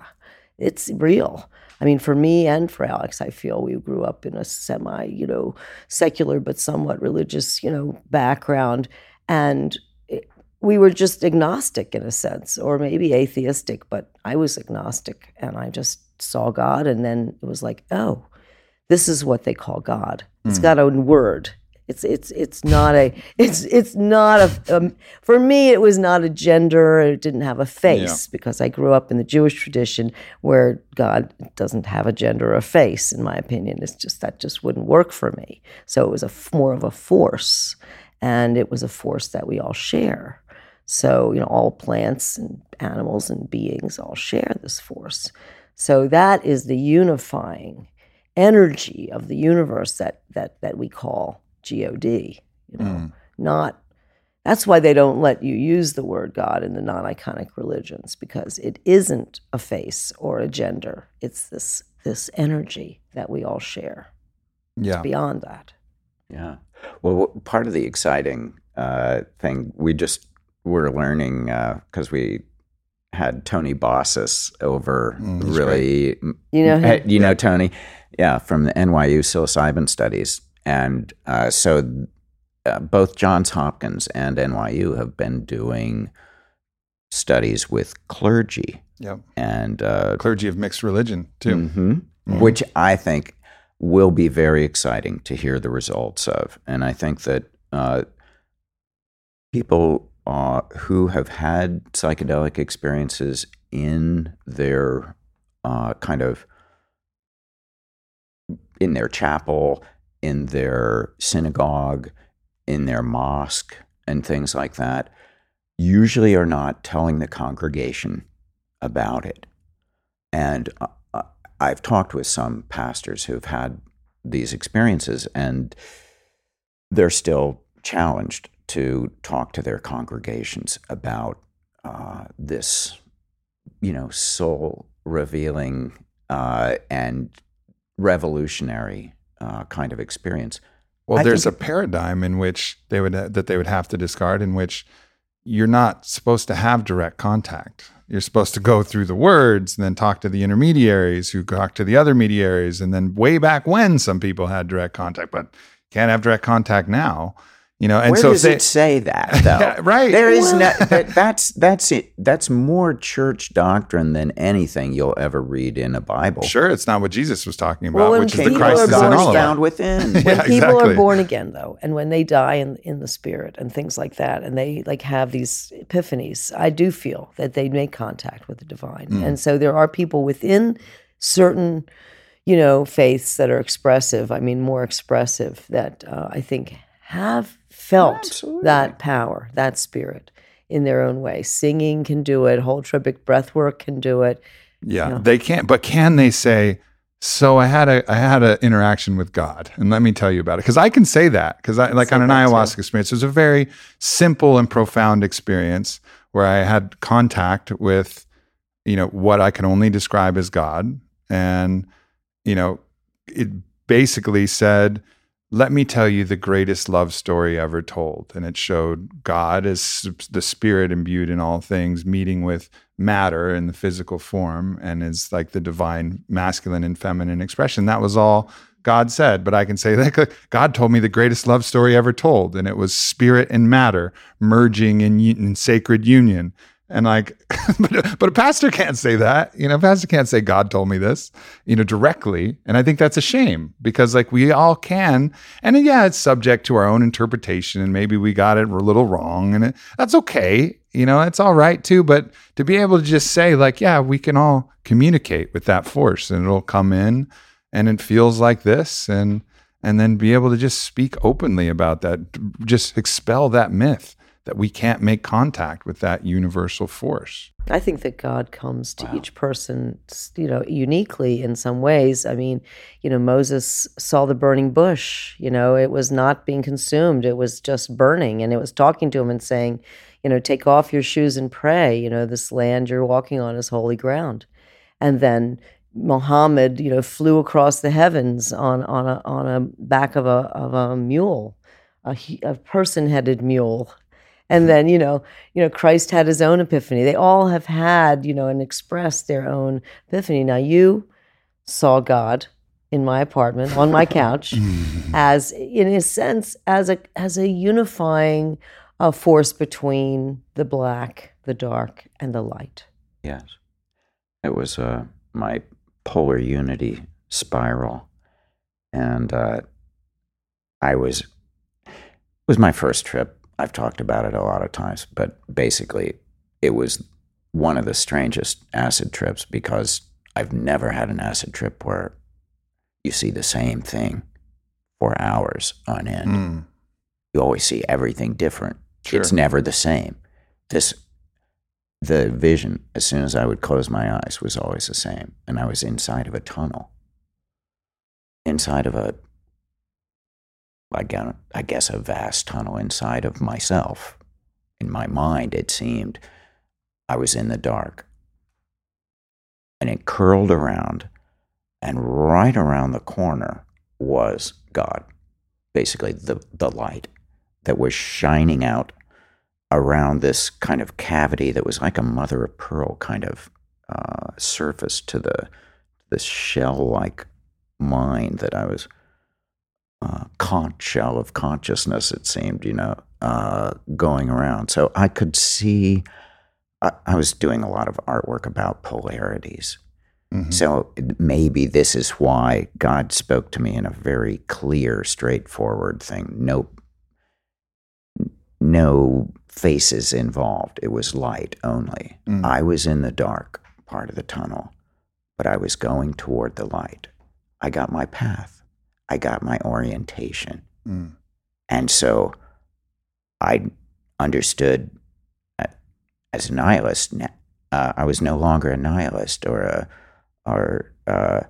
it's real. I mean, for me and for Alex, I feel we grew up in a semi, you know, secular but somewhat religious, you know, background, and we were just agnostic in a sense, or maybe atheistic. But I was agnostic, and I just saw God, and then it was like, oh, this is what they call God. It's got a word. It's it's it's not a it's it's not a um, for me it was not a gender. It didn't have a face because I grew up in the Jewish tradition where God doesn't have a gender or a face. In my opinion, it's just that just wouldn't work for me. So it was a more of a force, and it was a force that we all share. So you know, all plants and animals and beings all share this force. So that is the unifying energy of the universe that that that we call God. You know, not. That's why they don't let you use the word God in the non-iconic religions because it isn't a face or a gender. It's this this energy that we all share. Yeah. Beyond that, Yeah. Well, part of the exciting uh, thing we just were learning because we had Tony Bossis over. Mm, he's really, you know. Hey, you know Tony, yeah, from the NYU psilocybin studies, and uh, so uh, both Johns Hopkins and NYU have been doing studies with clergy Yep. and uh, Clergy of mixed religion too. Mhm. which I think will be very exciting to hear the results of. And I think that uh, people who have had psychedelic experiences in their uh, kind of in their chapel, in their synagogue, in their mosque, and things like that, usually are not telling the congregation about it. And uh, uh, I've talked with some pastors who've had these experiences and they're still challenged to talk to their congregations about uh, this, you know, soul revealing uh, and revolutionary uh, kind of experience. Well, I there's a paradigm in which they would that they would have to discard in which you're not supposed to have direct contact. You're supposed to go through the words and then talk to the intermediaries who talk to the other mediaries. And then way back when some people had direct contact, but can't have direct contact now. You know, and Where so does say, it say that though? Yeah, right. There is no that, that's that's it. That's more church doctrine than anything you'll ever read in a Bible. Sure, it's not what Jesus was talking about, Well, which is the people Christ are is in all of found us. within. when Yeah, people exactly. are born again though and when they die in in the spirit and things like that and they like have these epiphanies i do feel that they make contact with the divine Mm. and so there are people within certain you know faiths that are expressive i mean more expressive that uh, i think have felt Absolutely. that power that spirit in their own way singing can do it holotropic breath work can do it Yeah, Yeah. they can't. But can they say? So I had a I had an interaction with God, and let me tell you about it because I can say that because I like Say on an that too. ayahuasca experience, it was a very simple and profound experience where I had contact with, you know, what I can only describe as God, and you know, it basically said, "Let me tell you the greatest love story ever told," and it showed God as the Spirit imbued in all things, meeting with matter in the physical form and is like the divine masculine and feminine expression. That was all God said. But I can say that God told me the greatest love story ever told, and it was spirit and matter merging in, in sacred union. And like, but, but a pastor can't say that. You know, a pastor can't say God told me this, you know, directly. And I think that's a shame because like we all can. And yeah, it's subject to our own interpretation, and maybe we got it a little wrong, and it, that's okay. You know, it's all right too. But to be able to just say like, yeah, we can all communicate with that force, and it'll come in, and it feels like this, and and then be able to just speak openly about that, just expel that myth that we can't make contact with that universal force. I think that God comes to each person, you know, uniquely in some ways. I mean, you know, Moses saw the burning bush, you know, it was not being consumed, it was just burning. And it was talking to him and saying, you know, take off your shoes and pray. You know, this land you're walking on is holy ground. And then Muhammad, you know, flew across the heavens on, on, a, on a back of a, of a mule, a, a person headed mule and then you know you know christ had his own epiphany they all have had you know and expressed their own epiphany now you saw god in my apartment on my couch as in a sense as a as a unifying uh, force between the black the dark and the light Yes. It was uh, my polar unity spiral. And uh, I was, it was my first trip. I've talked about it a lot of times, but basically, it was one of the strangest acid trips because I've never had an acid trip where you see the same thing for hours on end Mm. you always see everything different. Sure. It's never the same. This the vision as soon as I would close my eyes was always the same and I was inside of a tunnel. Inside of a I gue- I guess a vast tunnel inside of myself. In my mind it seemed I was in the dark. And it curled around and right around the corner was God basically the, the light that was shining out around this kind of cavity that was like a mother of pearl kind of uh, surface to the this shell like mind that I was uh, conch shell of consciousness it seemed you know uh, going around so I could see I, I was doing a lot of artwork about polarities Mhm. so maybe this is why God spoke to me in a very clear, straightforward thing. No, no faces involved. It was light only. Mm. I was in the dark part of the tunnel, but I was going toward the light. I got my path. I got my orientation. Mm. And so I understood at as a nihilist. Uh, I was no longer a nihilist or a or uh,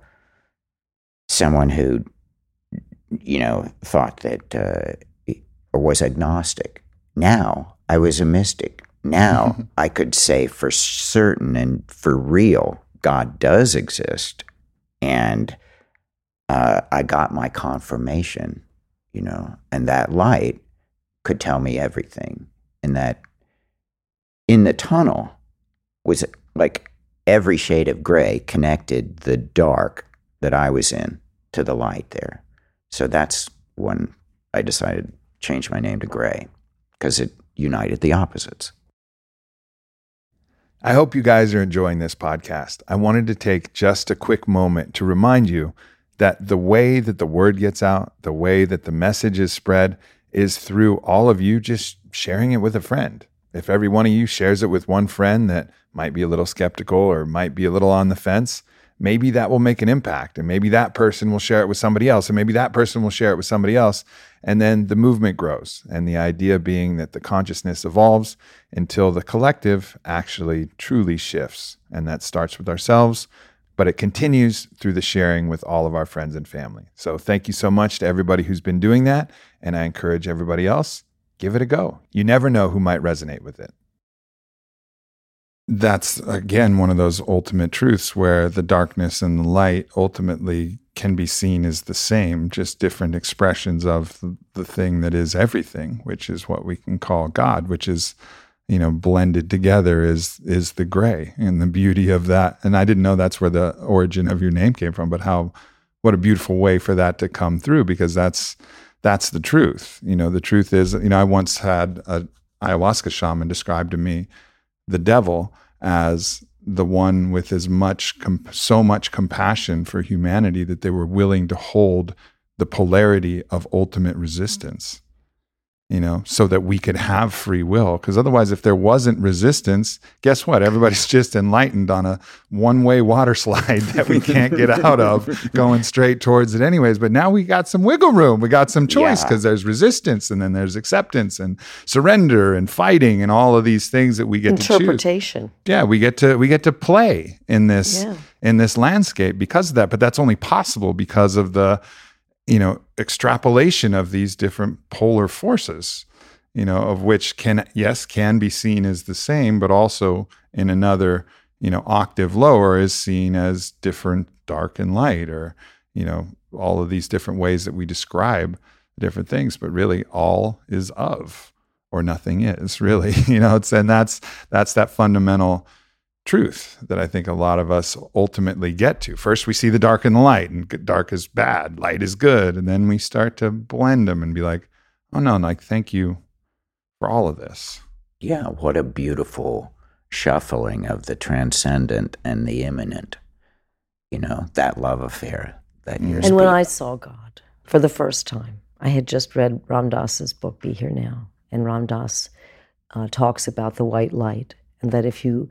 someone who you know thought that uh, or was agnostic. Now I was a mystic. Now I could say for certain and for real, God does exist, and uh, I got my confirmation. You know, and that light could tell me everything, and that in the tunnel was like every shade of gray connected the dark that I was in to the light there. So that's when I decided to change my name to Gray because it united the opposites. I hope you guys are enjoying this podcast. I wanted to take just a quick moment to remind you that the way that the word gets out, the way that the message is spread, is through all of you just sharing it with a friend. If every one of you shares it with one friend that might be a little skeptical or might be a little on the fence, maybe that will make an impact. And maybe that person will share it with somebody else. And maybe that person will share it with somebody else. And then the movement grows. And the idea being that the consciousness evolves until the collective actually truly shifts. And that starts with ourselves, but it continues through the sharing with all of our friends and family. So thank you so much to everybody who's been doing that. And I encourage everybody else give it a go. You never know who might resonate with it. That's again one of those ultimate truths where the darkness and the light ultimately can be seen as the same, just different expressions of the, thing that is everything, which is what we can call God, which is you know blended together is is the gray and the beauty of that and i didn't know that's where the origin of your name came from but how what a beautiful way for that to come through because that's that's the truth. You know, the truth is, you know, I once had a ayahuasca shaman describe to me the devil as the one with as much com- so much compassion for humanity that they were willing to hold the polarity of ultimate resistance you know, so that we could have free will. Because otherwise, if there wasn't resistance, guess what? Everybody's just enlightened on a one way water slide that we can't get out of going straight towards it, anyways. But now we got some wiggle room. We got some choice because yeah. there's resistance and then there's acceptance and surrender and fighting and all of these things that we get to interpretation. Yeah, we get to we get to play in this yeah. in this landscape because of that. But that's only possible because of the you know extrapolation of these different polar forces you know of which can yes can be seen as the same but also in another you know octave lower is seen as different dark and light or you know all of these different ways that we describe different things but really all is of or nothing is really you know it's and that's that's that fundamental truth that I think a lot of us ultimately get to. First, we see the dark and the light, and dark is bad, light is good. And then we start to blend them and be like, oh no, like, thank you for all of this. Yeah, what a beautiful shuffling of the transcendent and the immanent. You know, that love affair that you're And when I saw God for the first time, I had just read Ram Dass's book, Be Here Now. And Ram Dass uh, talks about the white light, and that if you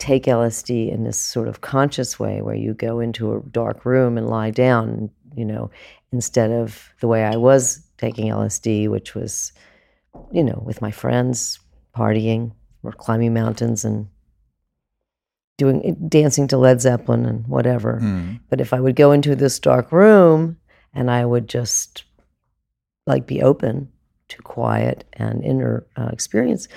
take LSD in this sort of conscious way where you go into a dark room and lie down, you know, instead of the way I was taking LSD, which was, you know, with my friends, partying or climbing mountains and doing dancing to Led Zeppelin and whatever. Mm. But if I would go into this dark room and I would just like be open to quiet and inner uh, experience.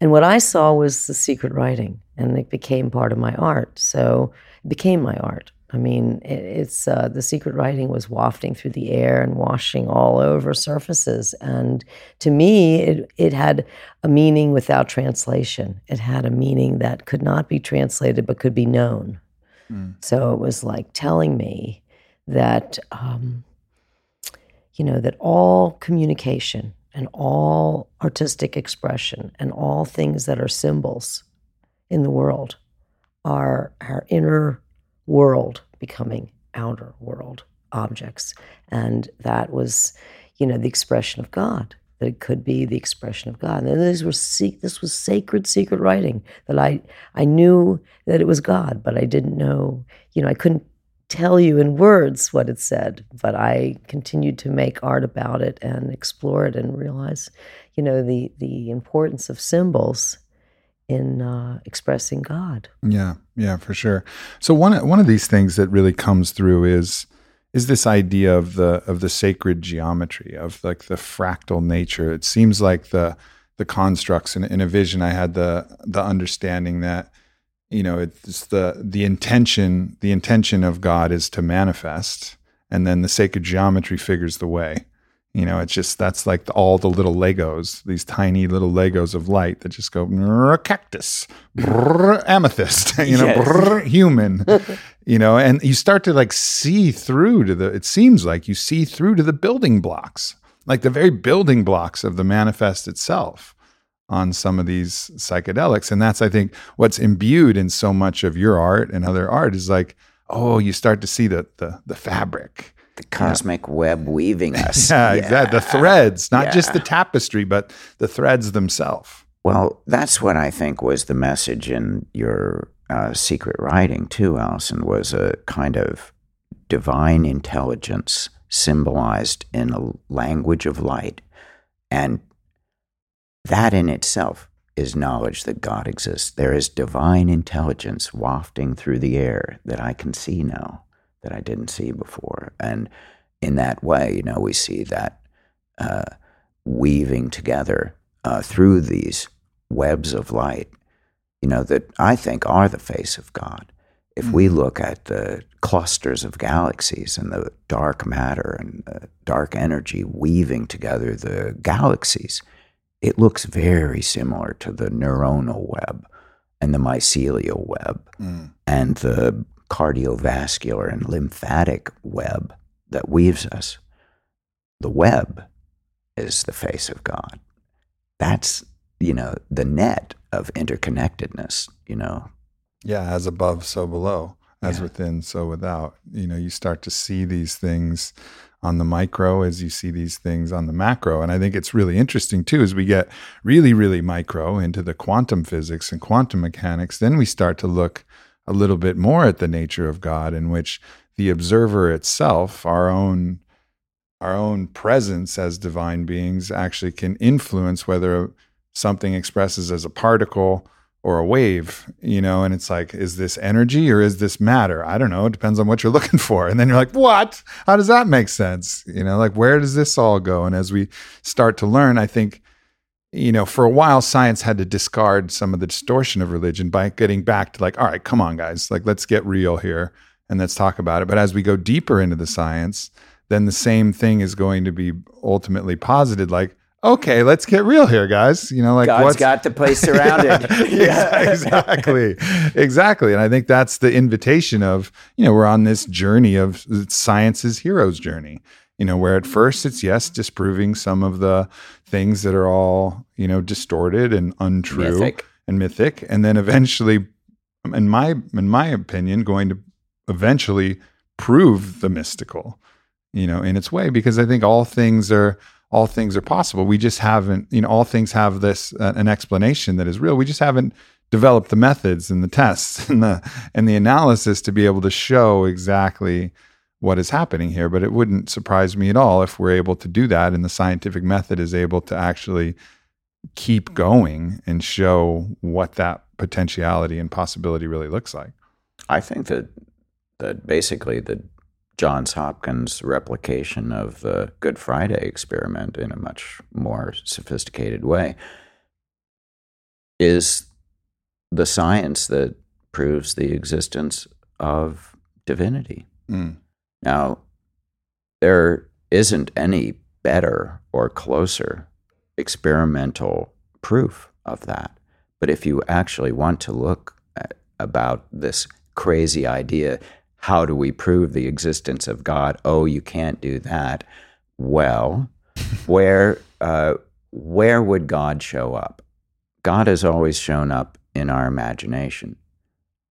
And what I saw was the secret writing, and it became part of my art. So it became my art. I mean, it, it's uh, the secret writing was wafting through the air and washing all over surfaces. And to me, it, it had a meaning without translation. It had a meaning that could not be translated but could be known. Mm. So it was like telling me that, um, you know, that all communication and all artistic expression and all things that are symbols in the world are our inner world becoming outer world objects. And that was, you know, the expression of God. That it could be the expression of God. And these were this was sacred, secret writing that I I knew that it was God, but I didn't know, you know, I couldn't tell you in words what it said, but I continued to make art about it and explore it and realize, you know, the the importance of symbols in uh, expressing God. Yeah, yeah, for sure. So one one of these things that really comes through is is this idea of the of the sacred geometry of like the fractal nature. It seems like the the constructs in, in a vision. I had the the understanding that you know it's the the intention the intention of God is to manifest, and then the sacred geometry figures the way. You know, it's just that's like the, all the little Legos, these tiny little Legos of light that just go cactus, brrr, amethyst, you know, Yes. brrr, human, you know, and you start to like see through to the. It seems like you see through to the building blocks, like the very building blocks of the manifest itself on some of these psychedelics, and that's I think what's imbued in so much of your art and other art is like, oh, you start to see the the the fabric. The cosmic web weaving us. Yeah, exactly. The threads, not just the tapestry, but the threads themselves. Well, that's what I think was the message in your uh, secret writing too, Allyson. Was a kind of divine intelligence symbolized in a language of light, and that in itself is knowledge that God exists. There is divine intelligence wafting through the air that I can see now that I didn't see before, and in that way, you know, we see that uh, weaving together uh, through these webs of light, you know, that I think are the face of God. If we look at the clusters of galaxies and the dark matter and the dark energy weaving together the galaxies, it looks very similar to the neuronal web and the mycelial web and the cardiovascular and lymphatic web that weaves us. The web is the face of God. That's, you know, the net of interconnectedness, you know. Yeah, as above, so below, as Yeah. within, so without. You know, you start to see these things on the micro as you see these things on the macro. And I think it's really interesting too, as we get really, really micro into the quantum physics and quantum mechanics, then we start to look a little bit more at the nature of God, in which the observer itself, our own our own presence as divine beings actually can influence whether something expresses as a particle or a wave, you know, and it's like, is this energy or is this matter? I don't know. It depends on what you're looking for. And then you're like, what? How does that make sense? You know, like, where does this all go? And as we start to learn, I think, you know, for a while, science had to discard some of the distortion of religion by getting back to like, all right, come on, guys, like, let's get real here and let's talk about it. But as we go deeper into the science, then the same thing is going to be ultimately posited like, okay, let's get real here, guys. You know, like God's what's got the place surrounded. yeah, exactly. Exactly. And I think that's the invitation of, you know, we're on this journey of uh, science's hero's journey, you know, where at first it's yes, disproving some of the things that are all, you know, distorted and untrue Mythic. and mythic. And then eventually, in my in my opinion, going to eventually prove the mystical, you know, in its way, because I think all things are all things are possible. We just haven't, you know, all things have this uh, an explanation that is real. We just haven't developed the methods and the tests and the and the analysis to be able to show exactly what is happening here. But it wouldn't surprise me at all if we're able to do that, and the scientific method is able to actually keep going and show what that potentiality and possibility really looks like. I think that that basically the Johns Hopkins replication of the Good Friday experiment in a much more sophisticated way is the science that proves the existence of divinity. Mm. Now, there isn't any better or closer experimental proof of that. But if you actually want to look at, about this crazy idea, how do we prove the existence of God? Oh, you can't do that. Well, where uh, where would God show up? God has always shown up in our imagination.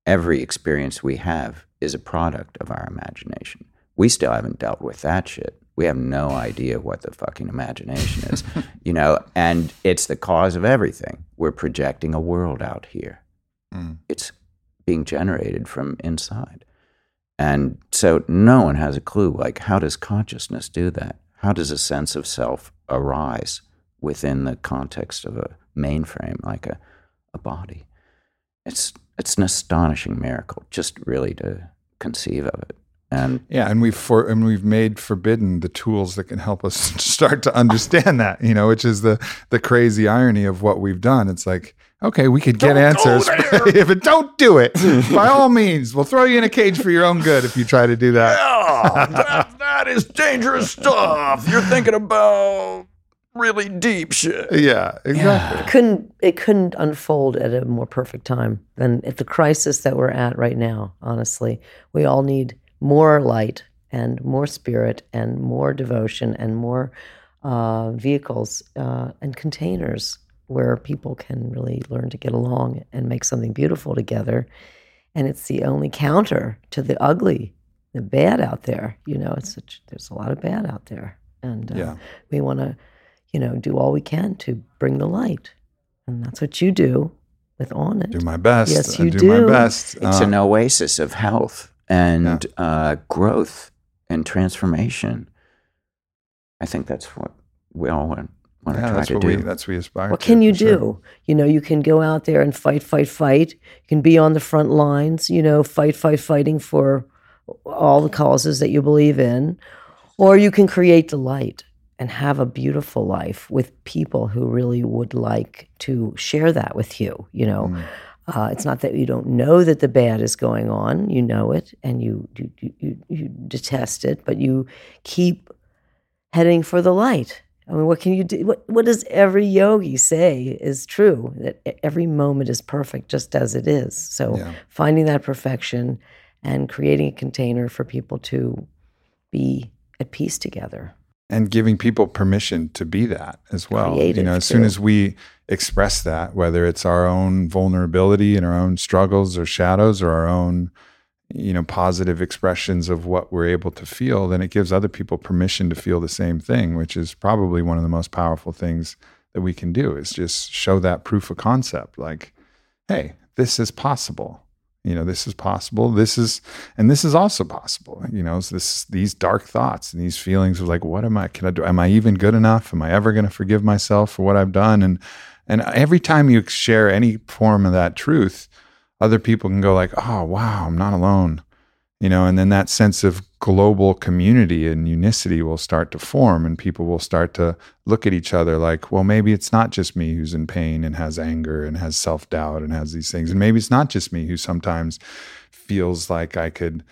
Every experience we have is a product of our imagination. We still haven't dealt with that shit. We have no idea what the fucking imagination is, you know, and it's the cause of everything. We're projecting a world out here. Mm. It's being generated from inside. And so no one has a clue like how does consciousness do that? How does a sense of self arise within the context of a mainframe like a a body. It's it's an astonishing miracle, just really to conceive of it. And Yeah, and we've for and we've made forbidden the tools that can help us start to understand that, you know, which is the the crazy irony of what we've done. It's like, okay, we could get answers, if it don't do it. By all means, we'll throw you in a cage for your own good if you try to do that. oh, that, that is dangerous stuff. You're thinking about really deep shit. Yeah, exactly. It couldn't it couldn't unfold at a more perfect time than at the crisis that we're at right now. Honestly, we all need more light and more spirit and more devotion and more uh, vehicles uh, and containers where people can really learn to get along and make something beautiful together. And it's the only counter to the ugly, the bad out there. You know, it's such, there's a lot of bad out there, and uh, Yeah. we want to, you know, do all we can to bring the light, and that's what you do with Onnit. Do my best. Yes, I you do. my best. It's Uh, an oasis of health and uh, growth and transformation. I think that's what we all want, want to try that's to what do. we that's what we aspire What to, can you for sure. do? You know, you can go out there and fight, fight, fight. You can be on the front lines, you know, fight, fight, fighting for all the causes that you believe in. Or you can create delight and have a beautiful life with people who really would like to share that with you. You know, Mm. Uh, it's not that you don't know that the bad is going on, you know it and you, you, you, you, detest it, but you keep heading for the light. I mean, what can you do? What, what does every yogi say is true? That every moment is perfect just as it is. So Yeah. finding that perfection and creating a container for people to be at peace together. and giving people permission to be that as well. you know, as soon as we express that, whether it's our own vulnerability and our own struggles or shadows or our own, you know, positive expressions of what we're able to feel, then it gives other people permission to feel the same thing, which is probably one of the most powerful things that we can do is just show that proof of concept like, hey, this is possible. You know this is possible. This is and this is also possible. You know this these dark thoughts and these feelings of like what am i can i do am i even good enough? Am i ever going to forgive myself for what i've done? And and every time you share any form of that truth other people can go like oh wow i'm not alone you know and then that sense of global community and unicity will start to form and people will start to look at each other like well maybe it's not just me who's in pain and has anger and has self-doubt and has these things. And maybe it's not just me who sometimes feels like i could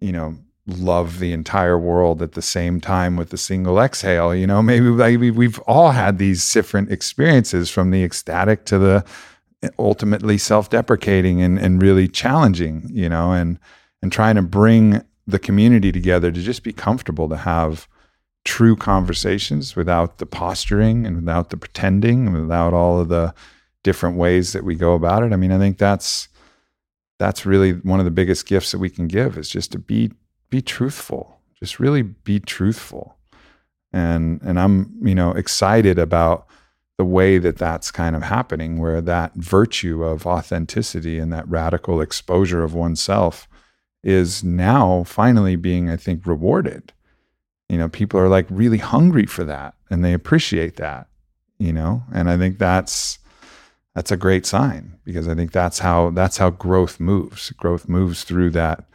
you know love the entire world at the same time with a single exhale you know maybe maybe we've all had these different experiences from the ecstatic to the ultimately self-deprecating and, and really challenging you know and and trying to bring the community together to just be comfortable to have true conversations without the posturing and without the pretending and without all of the different ways that we go about it. I mean, I think that's that's really one of the biggest gifts that we can give is just to be be truthful. Just really be truthful. And and I'm, you know, excited about the way that that's kind of happening where that virtue of authenticity and that radical exposure of oneself is now finally being, I think, rewarded. You know, people are like really hungry for that and they appreciate that, you know, and I think that's that's a great sign because I think that's how that's how growth moves. Growth moves through that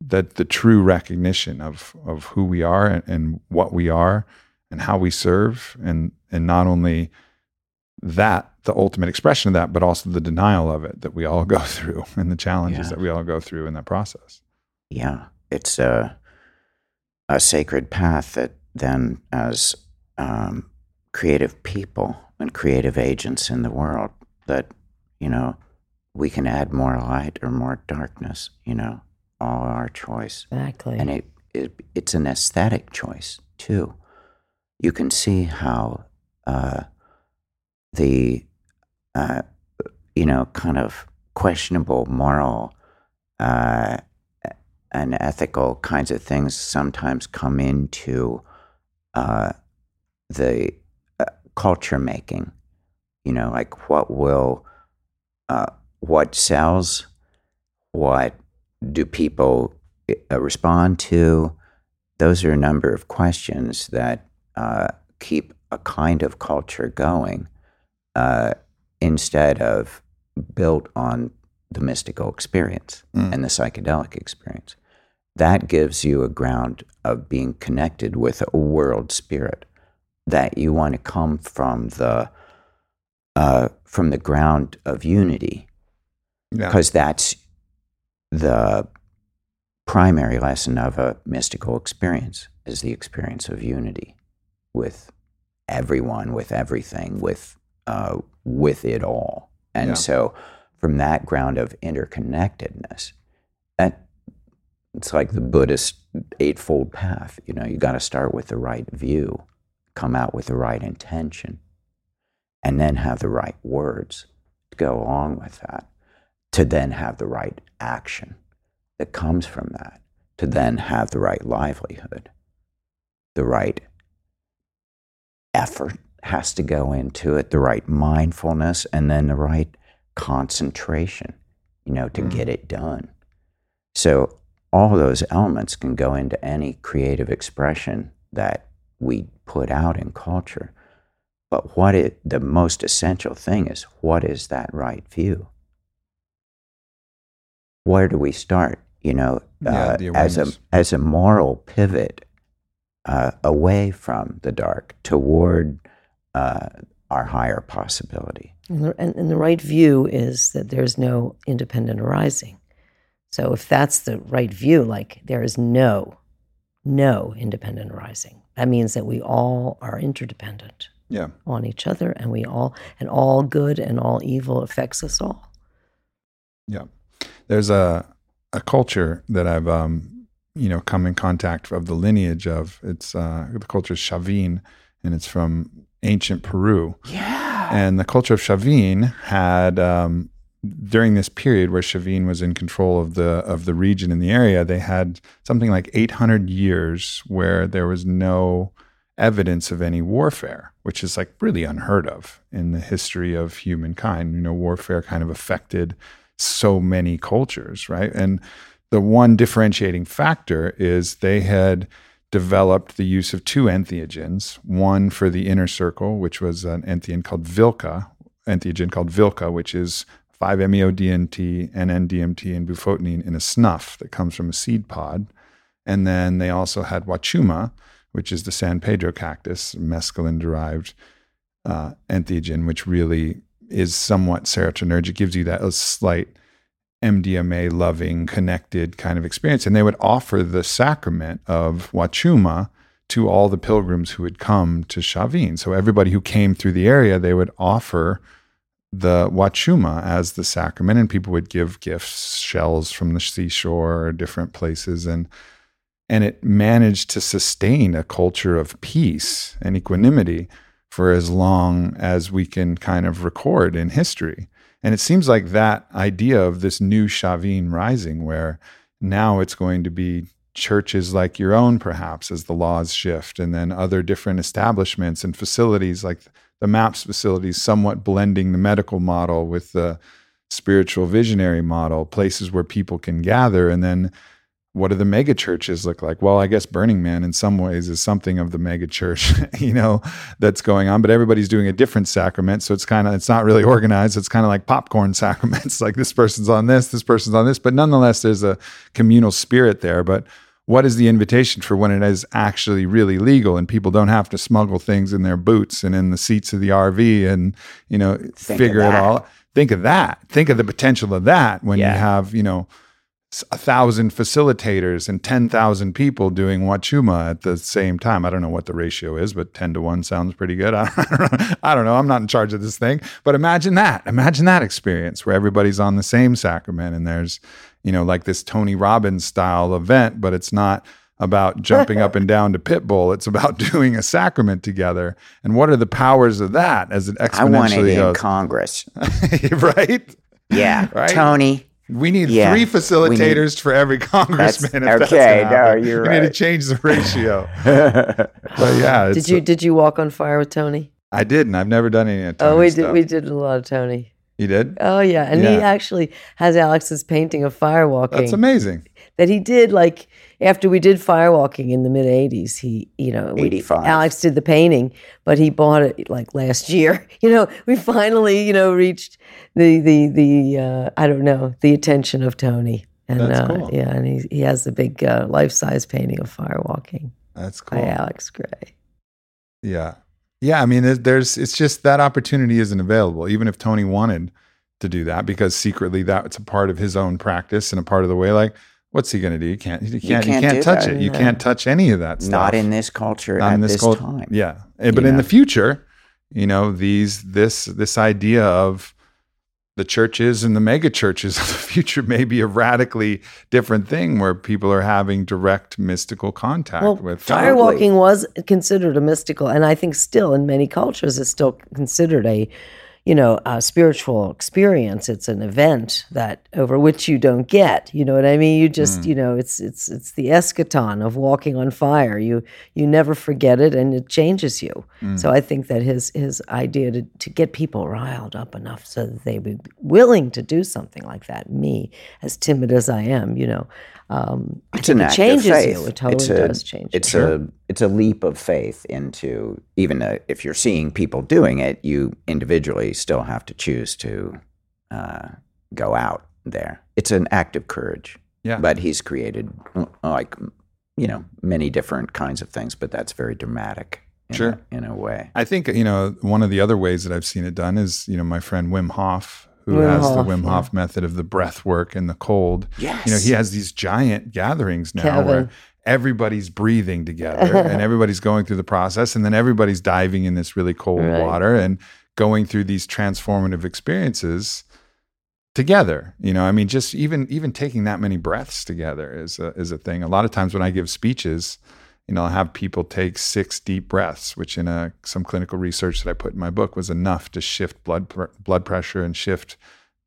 that the true recognition of of who we are and, and what we are and how we serve and and not only that the ultimate expression of that but also the denial of it that we all go through and the challenges Yeah. that we all go through in that process yeah, it's a a sacred path that then, as um, creative people and creative agents in the world, that you know we can add more light or more darkness. You know, all our choice, Exactly. and it, it it's an aesthetic choice too. You can see how uh, the uh, you know kind of questionable moral uh, and ethical kinds of things sometimes come into uh, the uh, culture making. You know, like what will, uh, what sells, what do people respond to? Those are a number of questions that uh, keep a kind of culture going uh, instead of built on the mystical experience and the psychedelic experience. That gives you a ground of being connected with a world spirit that you want to come from the uh, from the ground of unity Yeah. because that's the primary lesson of a mystical experience is the experience of unity with everyone with everything with uh, with it all and Yeah. so from that ground of interconnectedness that it's like the buddhist eightfold path you know you got to start with the right view come out with the right intention and then have the right words to go along with that to then have the right action that comes from that, to then have the right livelihood, the right effort has to go into it, the right mindfulness, and then the right concentration, you know, to get mm. it done. So all those elements can go into any creative expression that we put out in culture. But what it, the most essential thing is what is that right view? Where do we start? You know, Yeah, uh, the as a as a moral pivot uh, away from the dark toward uh, our higher possibility. And the, and, and the right view is that there's no independent arising. So if that's the right view, like there is no, no independent arising, that means that we all are interdependent Yeah. on each other, and we all, and all good and all evil affects us all. Yeah. There's a a culture that I've um you know come in contact of the lineage of. It's uh the culture is Chavin and it's from ancient Peru. Yeah. And the culture of Chavin had um during this period where Chavin was in control of the of the region in the area, they had something like 800 years where there was no evidence of any warfare, which is like really unheard of in the history of humankind. You know, warfare kind of affected so many cultures, right? And the one differentiating factor is they had developed the use of two entheogens, one for the inner circle, which was an entheogen called Vilca, entheogen called Vilca, which is 5-MeO-DMT, NN-DMT, and bufotenine in a snuff that comes from a seed pod. And then they also had Wachuma, which is the San Pedro cactus, mescaline-derived uh, entheogen, which really is somewhat serotonergic, gives you that slight MDMA loving, connected kind of experience. And they would offer the sacrament of Wachuma to all the pilgrims who would come to Chavin. So everybody who came through the area, they would offer the Wachuma as the sacrament, and people would give gifts, shells from the seashore or different places. And and it managed to sustain a culture of peace and equanimity for as long as we can kind of record in history. And it seems like that idea of this new Chavin rising, where now it's going to be churches like your own, perhaps, as the laws shift, and then other different establishments and facilities like the MAPS facilities, somewhat blending the medical model with the spiritual visionary model, places where people can gather. And then what do the mega churches look like? Well, I guess Burning Man in some ways is something of the mega church, you know, that's going on, but everybody's doing a different sacrament. So it's kind of, it's not really organized. It's kind of like popcorn sacraments, like this person's on this, this person's on this, but nonetheless, there's a communal spirit there. But what is the invitation for when it is actually really legal and people don't have to smuggle things in their boots and in the seats of the RV and, you know, Think figure it all? Think of that. Think of the potential of that when Yeah. you have, you know, a thousand facilitators and 10,000 people doing Wachuma at the same time. I don't know what the ratio is, but 10 to 1 sounds pretty good. I don't know. I don't know. I'm not in charge of this thing, but imagine that. Imagine that experience where everybody's on the same sacrament and there's, you know, like this Tony Robbins style event, but it's not about jumping up and down to Pitbull. It's about doing a sacrament together. And what are the powers of that as it I want it exponentially in goes? Congress. right? Yeah. Right? Tony. We need Yeah, three we need- facilitators for every congressman. if that's okay, gonna no, you're we need to change the ratio. but yeah, Did you did you walk on fire with Tony? I didn't. I've never done any. Of oh, we Tony's did. We did a lot of Tony. He did. Oh yeah, and he actually has Alex's painting of firewalking That's amazing. That he did like after we did firewalking in the mid '80s. He, you know, we- 85. Alex did the painting, but he bought it like last year. You know, we finally, you know, reached the the the uh, I don't know the attention of Tony. And uh, cool. yeah, and he he has a big uh, life size painting of firewalking That's cool. by Alex Grey. Yeah. Yeah. I mean, there- there's, it's just that opportunity isn't available, even if Tony wanted to do that, because secretly that's a part of his own practice and a part of the way. Like, what's he going to do? You can't, you can't, you can't can't, touch that. it. You No. can't touch any of that stuff. Not in this culture Not at in this this, cult- time. Yeah. Eh, But You in the future, you know, these, this, this idea of, the churches and the mega churches of the future may be a radically different thing where people are having direct mystical contact Well, with firewalking was considered a mystical, and I think still in many cultures it's still considered a, you know, a spiritual experience. It's an event that over which you don't get. You know what I mean? You just, Mm. you know, it's it's it's the eschaton of walking on fire. You you never forget it, and it changes you. Mm. So I think that his his idea to to get people riled up enough so that they would be willing to do something like that. Me, as timid as I am, you know. Um, I It's think an it act of changes faith. you. It totally it's a, does change. It's you. a it's a leap of faith into even though if you're seeing people doing it, you individually still have to choose to uh, go out there. It's an act of courage. Yeah. But he's created uh, like you know many different kinds of things, but that's very dramatic. In Sure. A, in a way. I think you know one of the other ways that I've seen it done is you know my friend Wim Hof, who Wim has Hof, the Wim yeah. Hof method of the breath work and the cold. Yes. You know, he has these giant gatherings now where everybody's breathing together and everybody's going through the process, and then everybody's diving in this really cold Right. water and going through these transformative experiences together. You know, I mean, just even even taking that many breaths together is a, is a thing. A lot of times when I give speeches, you know, I'll have people take six deep breaths, which in a some clinical research that I put in my book was enough to shift blood pr- blood pressure and shift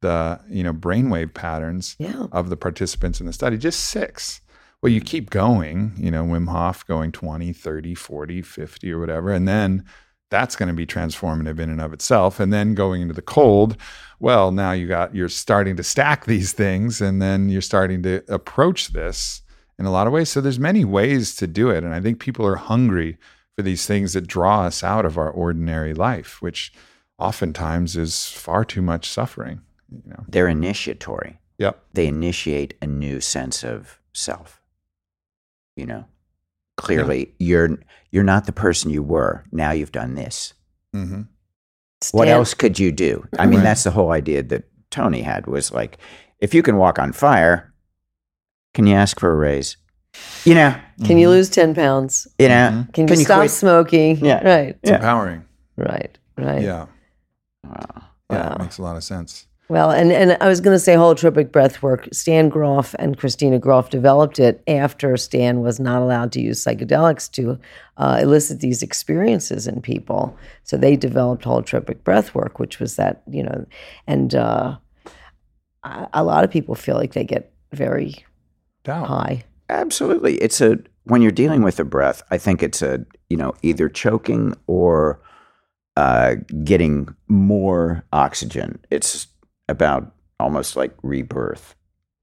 the you know brainwave patterns Yeah. of the participants in the study. Just six. Well, you keep going, you know, Wim Hof going 20, 30, 40, 50 or whatever. And then that's going to be transformative in and of itself. And then going into the cold, well, now you got, you're starting to stack these things and then you're starting to approach this in a lot of ways. So there's many ways to do it. And I think people are hungry for these things that draw us out of our ordinary life, which oftentimes is far too much suffering, you know? They're initiatory. Yep. They initiate a new sense of self. You know, clearly you're you're not the person you were. Now you've done this. hmm What else could you do? I mean, Right. that's the whole idea that Tony had was like, if you can walk on fire, can you ask for a raise? You know, Can you lose 10 pounds? you know. Can you stop quit? smoking? Yeah. Right. It's Yeah. empowering. Right. Right. Yeah. Wow. Yeah, Wow. it makes a lot of sense. Well, and, and I was going to say holotropic breath work. Stan Grof and Christina Grof developed it after Stan was not allowed to use psychedelics to uh, elicit these experiences in people. So they developed holotropic breath work, which was that, you know, and uh, a a lot of people feel like they get very Doubt. high. Absolutely. It's a when you're dealing with the breath, I think it's a, you know, either choking or uh, getting more oxygen. It's about almost like rebirth,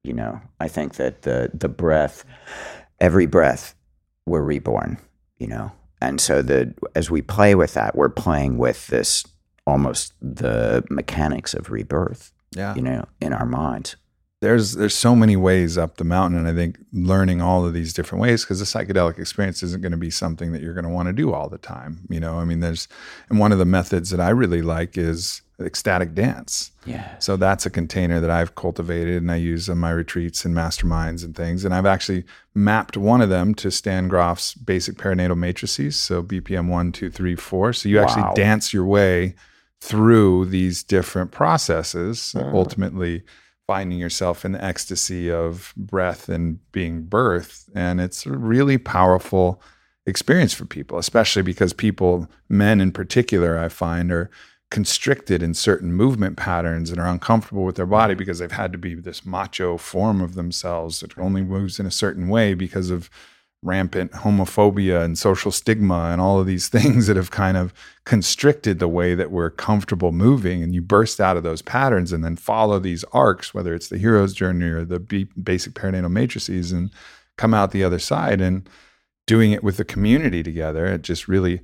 you know. I think that the the breath every breath we're reborn, you know. And so the as we play with that, we're playing with this almost the mechanics of rebirth, Yeah. you know, in our minds. There's there's so many ways up the mountain, and I think learning all of these different ways because the psychedelic experience isn't going to be something that you're going to want to do all the time. You know, I mean, there's and one of the methods that I really like is ecstatic dance. Yeah. So that's a container that I've cultivated and I use on my retreats and masterminds and things. And I've actually mapped one of them to Stan Grof's basic perinatal matrices. So BPM one, two, three, four. So you Wow. actually dance your way through these different processes, mm-hmm. ultimately finding yourself in the ecstasy of breath and being birth. And it's a really powerful experience for people, especially because people, men in particular, I find are constricted in certain movement patterns and are uncomfortable with their body because they've had to be this macho form of themselves that only moves in a certain way because of rampant homophobia and social stigma and all of these things that have kind of constricted the way that we're comfortable moving and you burst out of those patterns and then follow these arcs whether it's the hero's journey or the b- basic perinatal matrices and come out the other side and doing it with the community together it just really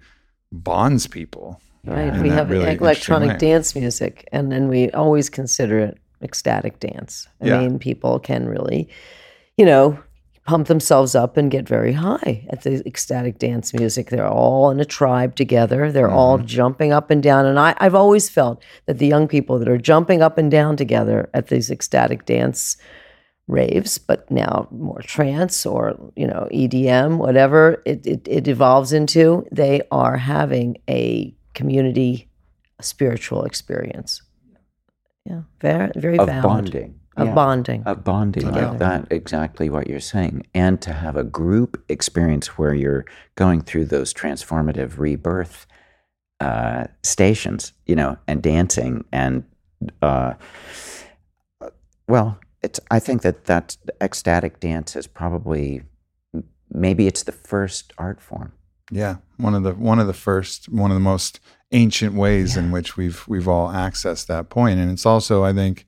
bonds people Right. we have really electronic dance music, and then we always consider it ecstatic dance. I Yeah. mean, people can really, you know, pump themselves up and get very high at the ecstatic dance music. They're all in a tribe together. They're all Mm-hmm. jumping up and down. And I, I've always felt that the young people that are jumping up and down together at these ecstatic dance raves, but now more trance or you know EDM, whatever it, it, it evolves into, they are having a community spiritual experience. Yeah, very very of valid. bonding. Of Yeah. bonding. Of bonding. Together. Like that, exactly what you're saying. And to have a group experience where you're going through those transformative rebirth uh, stations, you know, and dancing and, uh, well, it's. I think that that ecstatic dance is probably maybe it's the first art form. Yeah, one of the one of the first, one of the most ancient ways in which we've we've all accessed that point, and it's also, I think,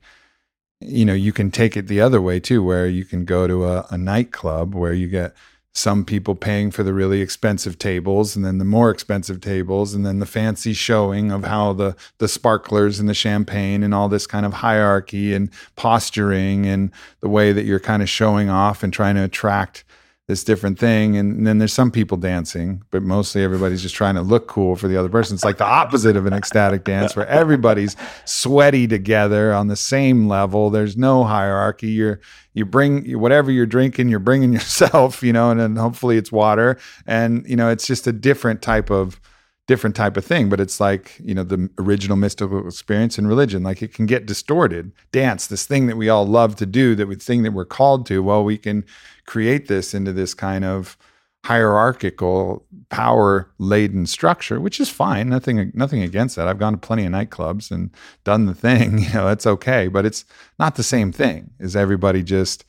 you know, you can take it the other way too, where you can go to a, a nightclub where you get some people paying for the really expensive tables, and then the more expensive tables, and then the fancy showing of how the the sparklers and the champagne and all this kind of hierarchy and posturing and the way that you're kind of showing off and trying to attract this different thing. And then there's some people dancing, but mostly everybody's just trying to look cool for the other person. It's like the opposite of an ecstatic dance where everybody's sweaty together on the same level. There's no hierarchy. You're, you bring whatever you're drinking, you're bringing yourself, you know, and then hopefully it's water. And, you know, it's just a different type of, different type of thing but it's like you know the original mystical experience in religion like it can get distorted dance this thing that we all love to do that we thing that we're called to well we can create this into this kind of hierarchical power laden structure which is fine nothing nothing against that i've gone to plenty of nightclubs and done the thing you know it's okay but it's not the same thing is everybody just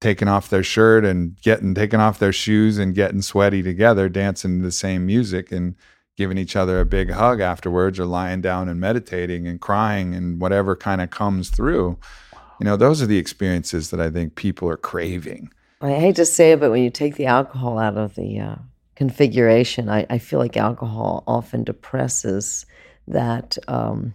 taking off their shirt and getting taking off their shoes and getting sweaty together dancing to the same music and giving each other a big hug afterwards or lying down and meditating and crying and whatever kind of comes through. You know, those are the experiences that I think people are craving. I hate to say it, but when you take the alcohol out of the uh, configuration, I, I feel like alcohol often depresses that. Um,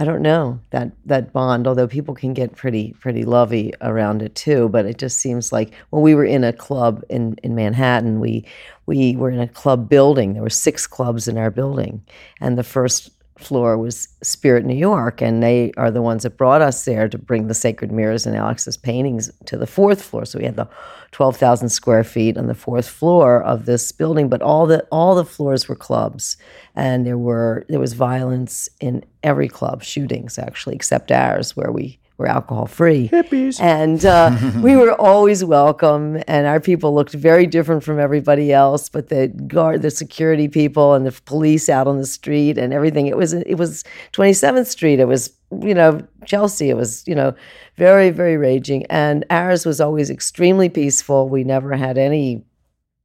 I don't know that that bond. Although people can get pretty pretty lovey around it too, but it just seems like when we were in a club in in Manhattan, we we were in a club building. There were six clubs in our building, and the first floor was Spirit New York, and they are the ones that brought us there to bring the sacred mirrors and Alex's paintings to the fourth floor. So we had the twelve thousand square feet on the fourth floor of this building, but all the all the floors were clubs, and there were there was violence in every club, shootings actually, except ours where we were alcohol free. Hippies. And uh, we were always welcome, and our people looked very different from everybody else. But the guard, the security people, and the police out on the street, and everything. It was it was Twenty Seventh Street. It was you know Chelsea. It was you know very very raging, and ours was always extremely peaceful. We never had any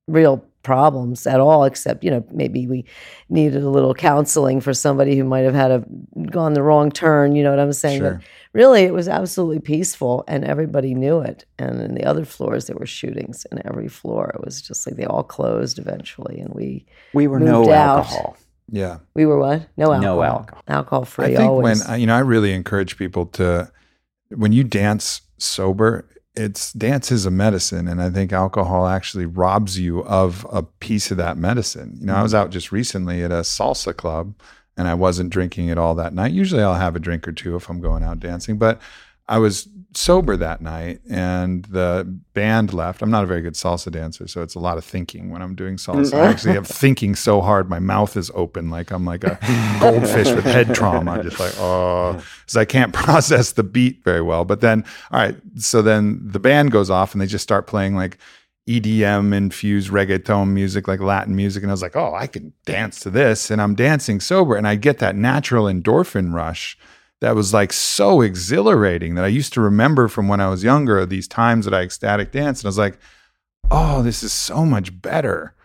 real problems at all except you know maybe we needed a little counseling for somebody who might have had a gone the wrong turn you know what i'm saying Sure. But really it was absolutely peaceful and everybody knew it and in the other floors there were shootings in every floor it was just like they all closed eventually and we We were Moved no out. alcohol. Yeah. we were what no alcohol No alcohol. alcohol free I think always when, you know, I really encourage people to, when you dance sober, it's dance is a medicine. And I think alcohol actually robs you of a piece of that medicine. You know, I was mm. out just recently at a salsa club and I wasn't drinking it all that night. Usually I'll have a drink or two if I'm going out dancing, but I was sober that night and the band left. I'm not a very good salsa dancer, so it's a lot of thinking when I'm doing salsa. I mm-hmm. actually am thinking so hard, my mouth is open like I'm like a goldfish with head trauma. I'm just like, oh, because I can't process the beat very well. But then, all right, so then the band goes off and they just start playing like EDM infused reggaeton music, like Latin music. And I was like, oh, I can dance to this. And I'm dancing sober and I get that natural endorphin rush that was like so exhilarating that I used to remember from when I was younger, these times that I ecstatic danced. And I was like, oh, this is so much better.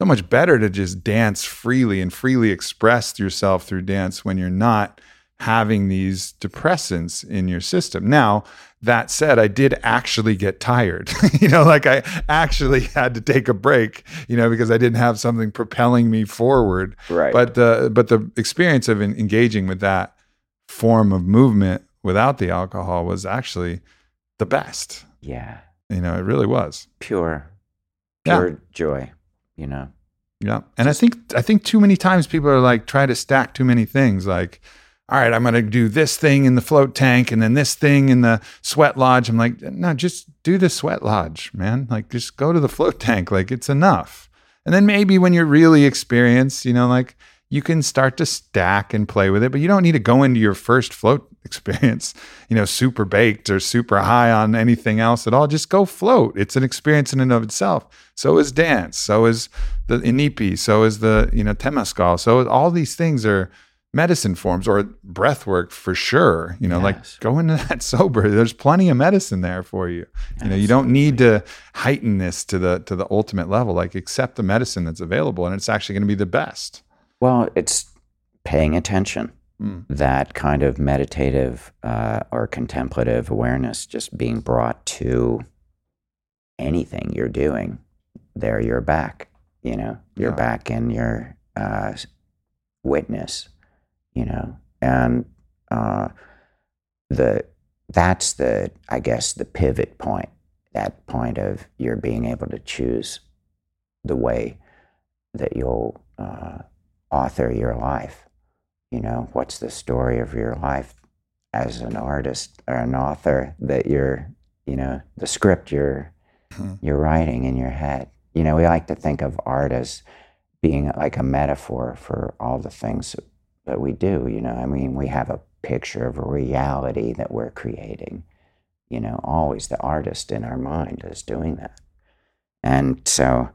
So much better to just dance freely and freely express yourself through dance when you're not having these depressants in your system. Now, that said, I did actually get tired. you know, like I actually had to take a break, you know, because I didn't have something propelling me forward. Right. But the but the experience of engaging with that form of movement without the alcohol was actually the best. Yeah. You know, it really was. Pure, Yeah. pure joy, you know? Yeah. And I think I think too many times people are like try to stack too many things like all right, I'm going to do this thing in the float tank and then this thing in the sweat lodge. I'm like, no, just do the sweat lodge, man. Like just go to the float tank. Like it's enough. And then maybe when you're really experienced, you know, like you can start to stack and play with it, but you don't need to go into your first float experience, you know, super baked or super high on anything else at all. Just go float. It's an experience in and of itself. So is dance. So is the inipi. So is the, you know, temescal. So all these things are medicine forms or breath work for sure. You know, like go into that sober. There's plenty of medicine there for you. You know, you don't need to heighten this to the to the ultimate level. Like accept the medicine that's available and it's actually going to be the best. Well, it's paying attention. Mm. That kind of meditative uh, or contemplative awareness just being brought to anything you're doing. There, you're back. You know, you're Yeah. back in your uh, witness. You know, and uh, the that's the I guess the pivot point. That point of you're being able to choose the way that you'll uh, author your life. You know, what's the story of your life as an artist or an author that you're, you know, the script you're Mhm. you're writing in your head. You know, we like to think of art as being like a metaphor for all the things that, that we do. You know, I mean, we have a picture of a reality that we're creating. You know, always the artist in our mind is doing that. And so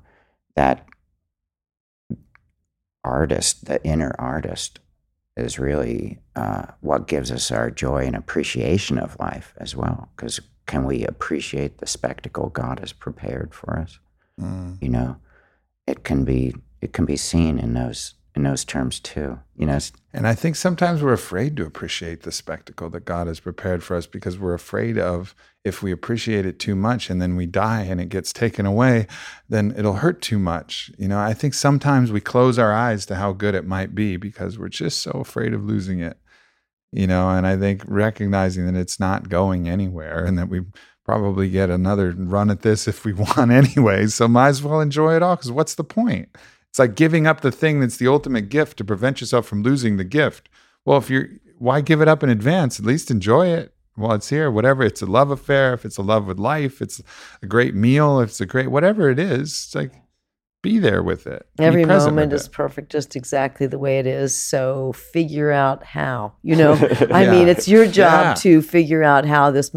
that artist, the inner artist, is really uh, what gives us our joy and appreciation of life as well. Because can we appreciate the spectacle God has prepared for us? Mm. You know, it can be it can be seen in those in those terms too. You know, And I think sometimes we're afraid to appreciate the spectacle that God has prepared for us because we're afraid of if we appreciate it too much and then we die and it gets taken away, then it'll hurt too much. You know, I think sometimes we close our eyes to how good it might be because we're just so afraid of losing it. You know, and I think recognizing that it's not going anywhere and that we probably get another run at this if we want anyway. So might as well enjoy it all because what's the point? It's like giving up the thing that's the ultimate gift to prevent yourself from losing the gift. Well, if you're, why give it up in advance? At least enjoy it while it's here. Whatever, it's a love affair, if it's a love with life, it's a great meal, if it's a great, whatever it is, it's like be there with it. Every moment is it. perfect, just exactly the way it is. So figure out how. You know, I Yeah. mean, it's your job Yeah. to figure out how this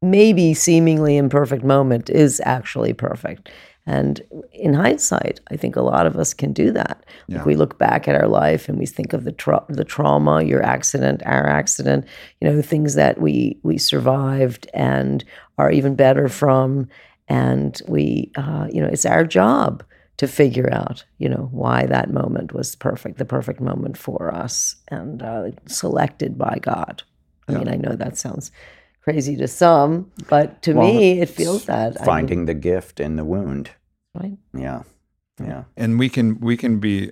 maybe seemingly imperfect moment is actually perfect. And in hindsight, I think a lot of us can do that. Yeah. Like we look back at our life and we think of the tra- the trauma, your accident, our accident, you know, things that we we survived and are even better from. And we, uh, you know, it's our job to figure out, you know, why that moment was perfect, the perfect moment for us, and uh, selected by God. I Yeah. mean, I know that sounds crazy to some, but to Well, me, it feels that. I mean, finding the gift in the wound. right? Yeah, yeah. and we can we can be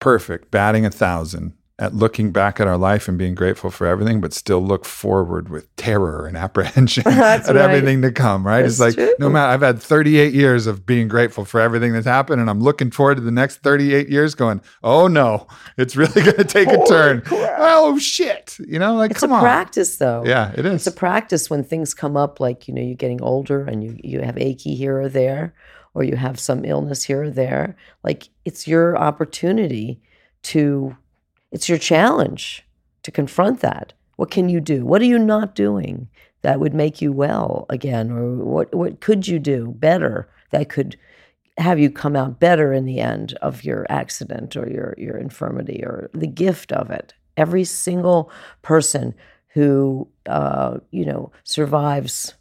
perfect batting a thousand at looking back at our life and being grateful for everything but still look forward with terror and apprehension at right. everything to come right it's That's like no matter i've had 38 years of being grateful for everything that's happened and i'm looking forward to the next 38 years going oh no it's really going to take a turn oh shit you know like It's come a practice, though. yeah it is. It's a practice when things come up, like you know, you're getting older and you you have achy here or there, or you have some illness here or there. Like it's your opportunity to, it's your challenge to confront that. What can you do? What are you not doing that would make you well again, or what what could you do better that could have you come out better in the end of your accident or your your infirmity or the gift of it. Every single person who uh, you know survives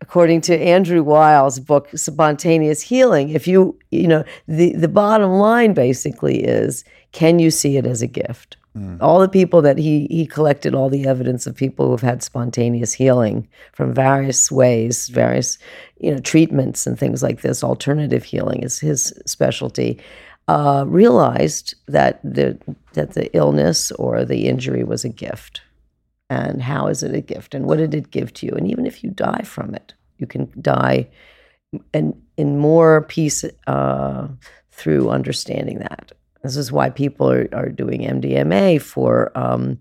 according to Andrew Weil's book Spontaneous Healing, if you you know the the bottom line basically is can you see it as a gift? All the people that he he collected all the evidence of people who have had spontaneous healing from various ways, various you know treatments and things like this. Alternative healing is his specialty. Uh, realized that the that the illness or the injury was a gift, and how is it a gift, and what did it give to you? And even if you die from it, you can die and in more peace uh, through understanding that. This is why people are, are doing MDMA for, um,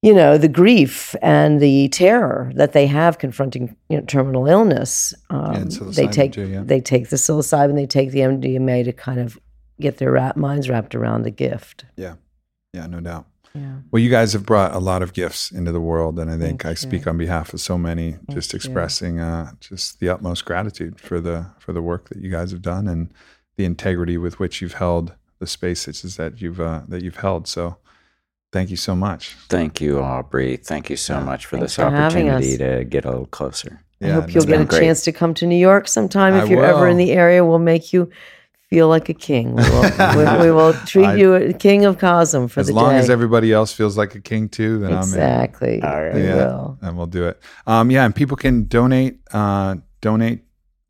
you know, the grief and the terror that they have confronting you know, terminal illness. Um, And they take too, yeah. they take the psilocybin, they take the MDMA to kind of get their wrap, minds wrapped around the gift. Yeah. Yeah, no doubt. Yeah. Well, you guys have brought a lot of gifts into the world, and I think Thank I you. speak on behalf of so many, just expressing uh, just the utmost gratitude for the for the work that you guys have done and the integrity with which you've held the spaces that you've uh, that you've held. So, thank you so much. Thank you, Aubrey. Thank you so much for Thanks this for opportunity to get a little closer. I hope you'll get a great. chance to come to New York sometime. If I you're ever in the area, we'll make you feel like a king. We will, we, we will treat I- you a king of Cosm for as the long day. as long as everybody else feels like a king too, then exactly. All right. We I'm in. will. and we'll do it. Um, yeah, and people can donate. Uh, donate.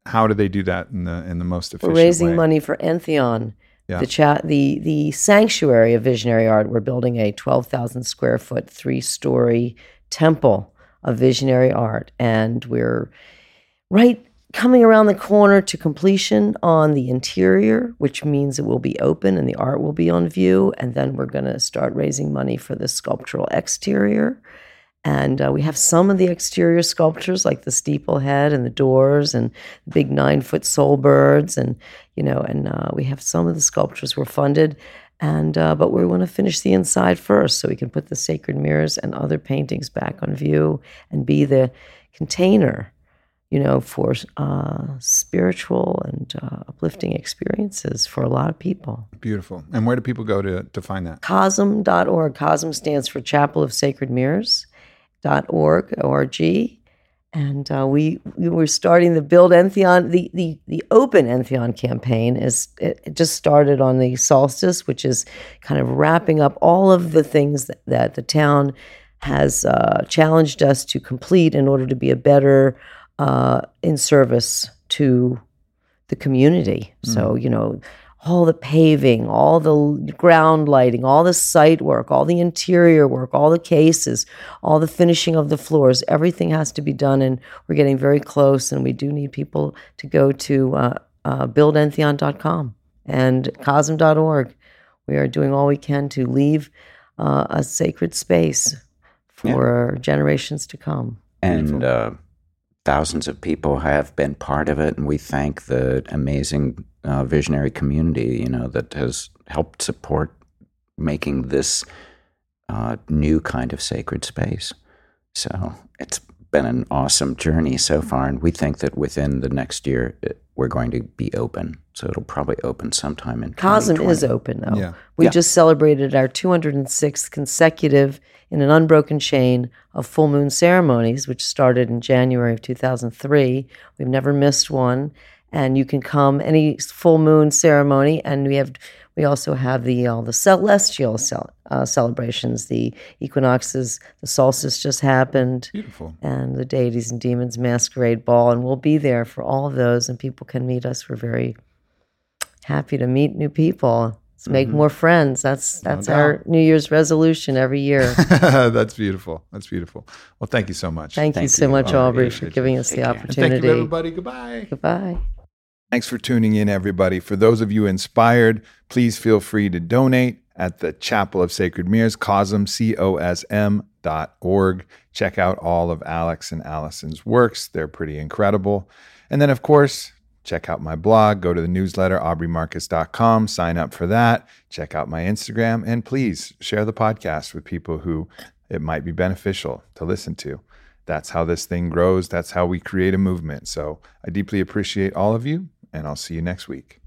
How do they do that in the in the most efficient way? We're raising way? money for Entheon, Yeah. the chat, the the sanctuary of visionary art. We're building a twelve thousand square foot, three story temple of visionary art, and we're right coming around the corner to completion on the interior, which means it will be open and the art will be on view. And then we're going to start raising money for the sculptural exterior. And uh, we have some of the exterior sculptures, like the steeple head and the doors and big nine foot soul birds. And, you know, and uh, we have some of the sculptures were funded. And, uh, but we want to finish the inside first so we can put the sacred mirrors and other paintings back on view and be the container you know, for uh, spiritual and uh, uplifting experiences for a lot of people. Beautiful. And where do people go to to find that? COSM.org. COSM stands for Chapel of Sacred Mirrors. Dot org, O-R-G. And uh, we, we were starting the Build Entheon, the, the, the Open Entheon campaign is it, it just started on the solstice, which is kind of wrapping up all of the things that, that the town has uh, challenged us to complete in order to be a better uh, in service to the community. So, you know, all the paving, all the ground lighting, all the site work, all the interior work, all the cases, all the finishing of the floors, everything has to be done. And we're getting very close. And we do need people to go to uh, uh, buildentheon.com and cosm.org. We are doing all we can to leave uh, a sacred space for generations to come. And uh, thousands of people have been part of it, and we thank the amazing uh, visionary community, you know, that has helped support making this uh, new kind of sacred space. So it's been an awesome journey so far, and we think that within the next year it, we're going to be open. So it'll probably open sometime in Cosm is open though. Yeah. We Yeah. just celebrated our 206th consecutive in an unbroken chain of full moon ceremonies, which started in January of 2003. We've never missed one, and you can come any full moon ceremony, and we have we also have the all the celestial cel- uh, celebrations, the equinoxes, the solstice just happened. Beautiful. and the deities and demons masquerade ball. And we'll be there for all of those. And people can meet us. We're very happy to meet new people let's make mm-hmm. more friends that's that's our new year's resolution every year That's beautiful. That's beautiful. Well, thank you so much. thank, you Thank so much Oh, aubrey for giving us the Take care. And opportunity thank you, everybody. Goodbye. goodbye Thanks for tuning in, everybody. For those of you inspired, please feel free to donate at the Chapel of Sacred Mirrors, COSM, C-O-S-M dot org. Check out all of Alex and Allyson's works. They're pretty incredible. And then, of course, check out my blog. Go to the newsletter, aubreymarcus.com. Sign up for that. Check out my Instagram. And please share the podcast with people who it might be beneficial to listen to that's how this thing grows. That's how we create a movement. So I deeply appreciate all of you, and I'll see you next week.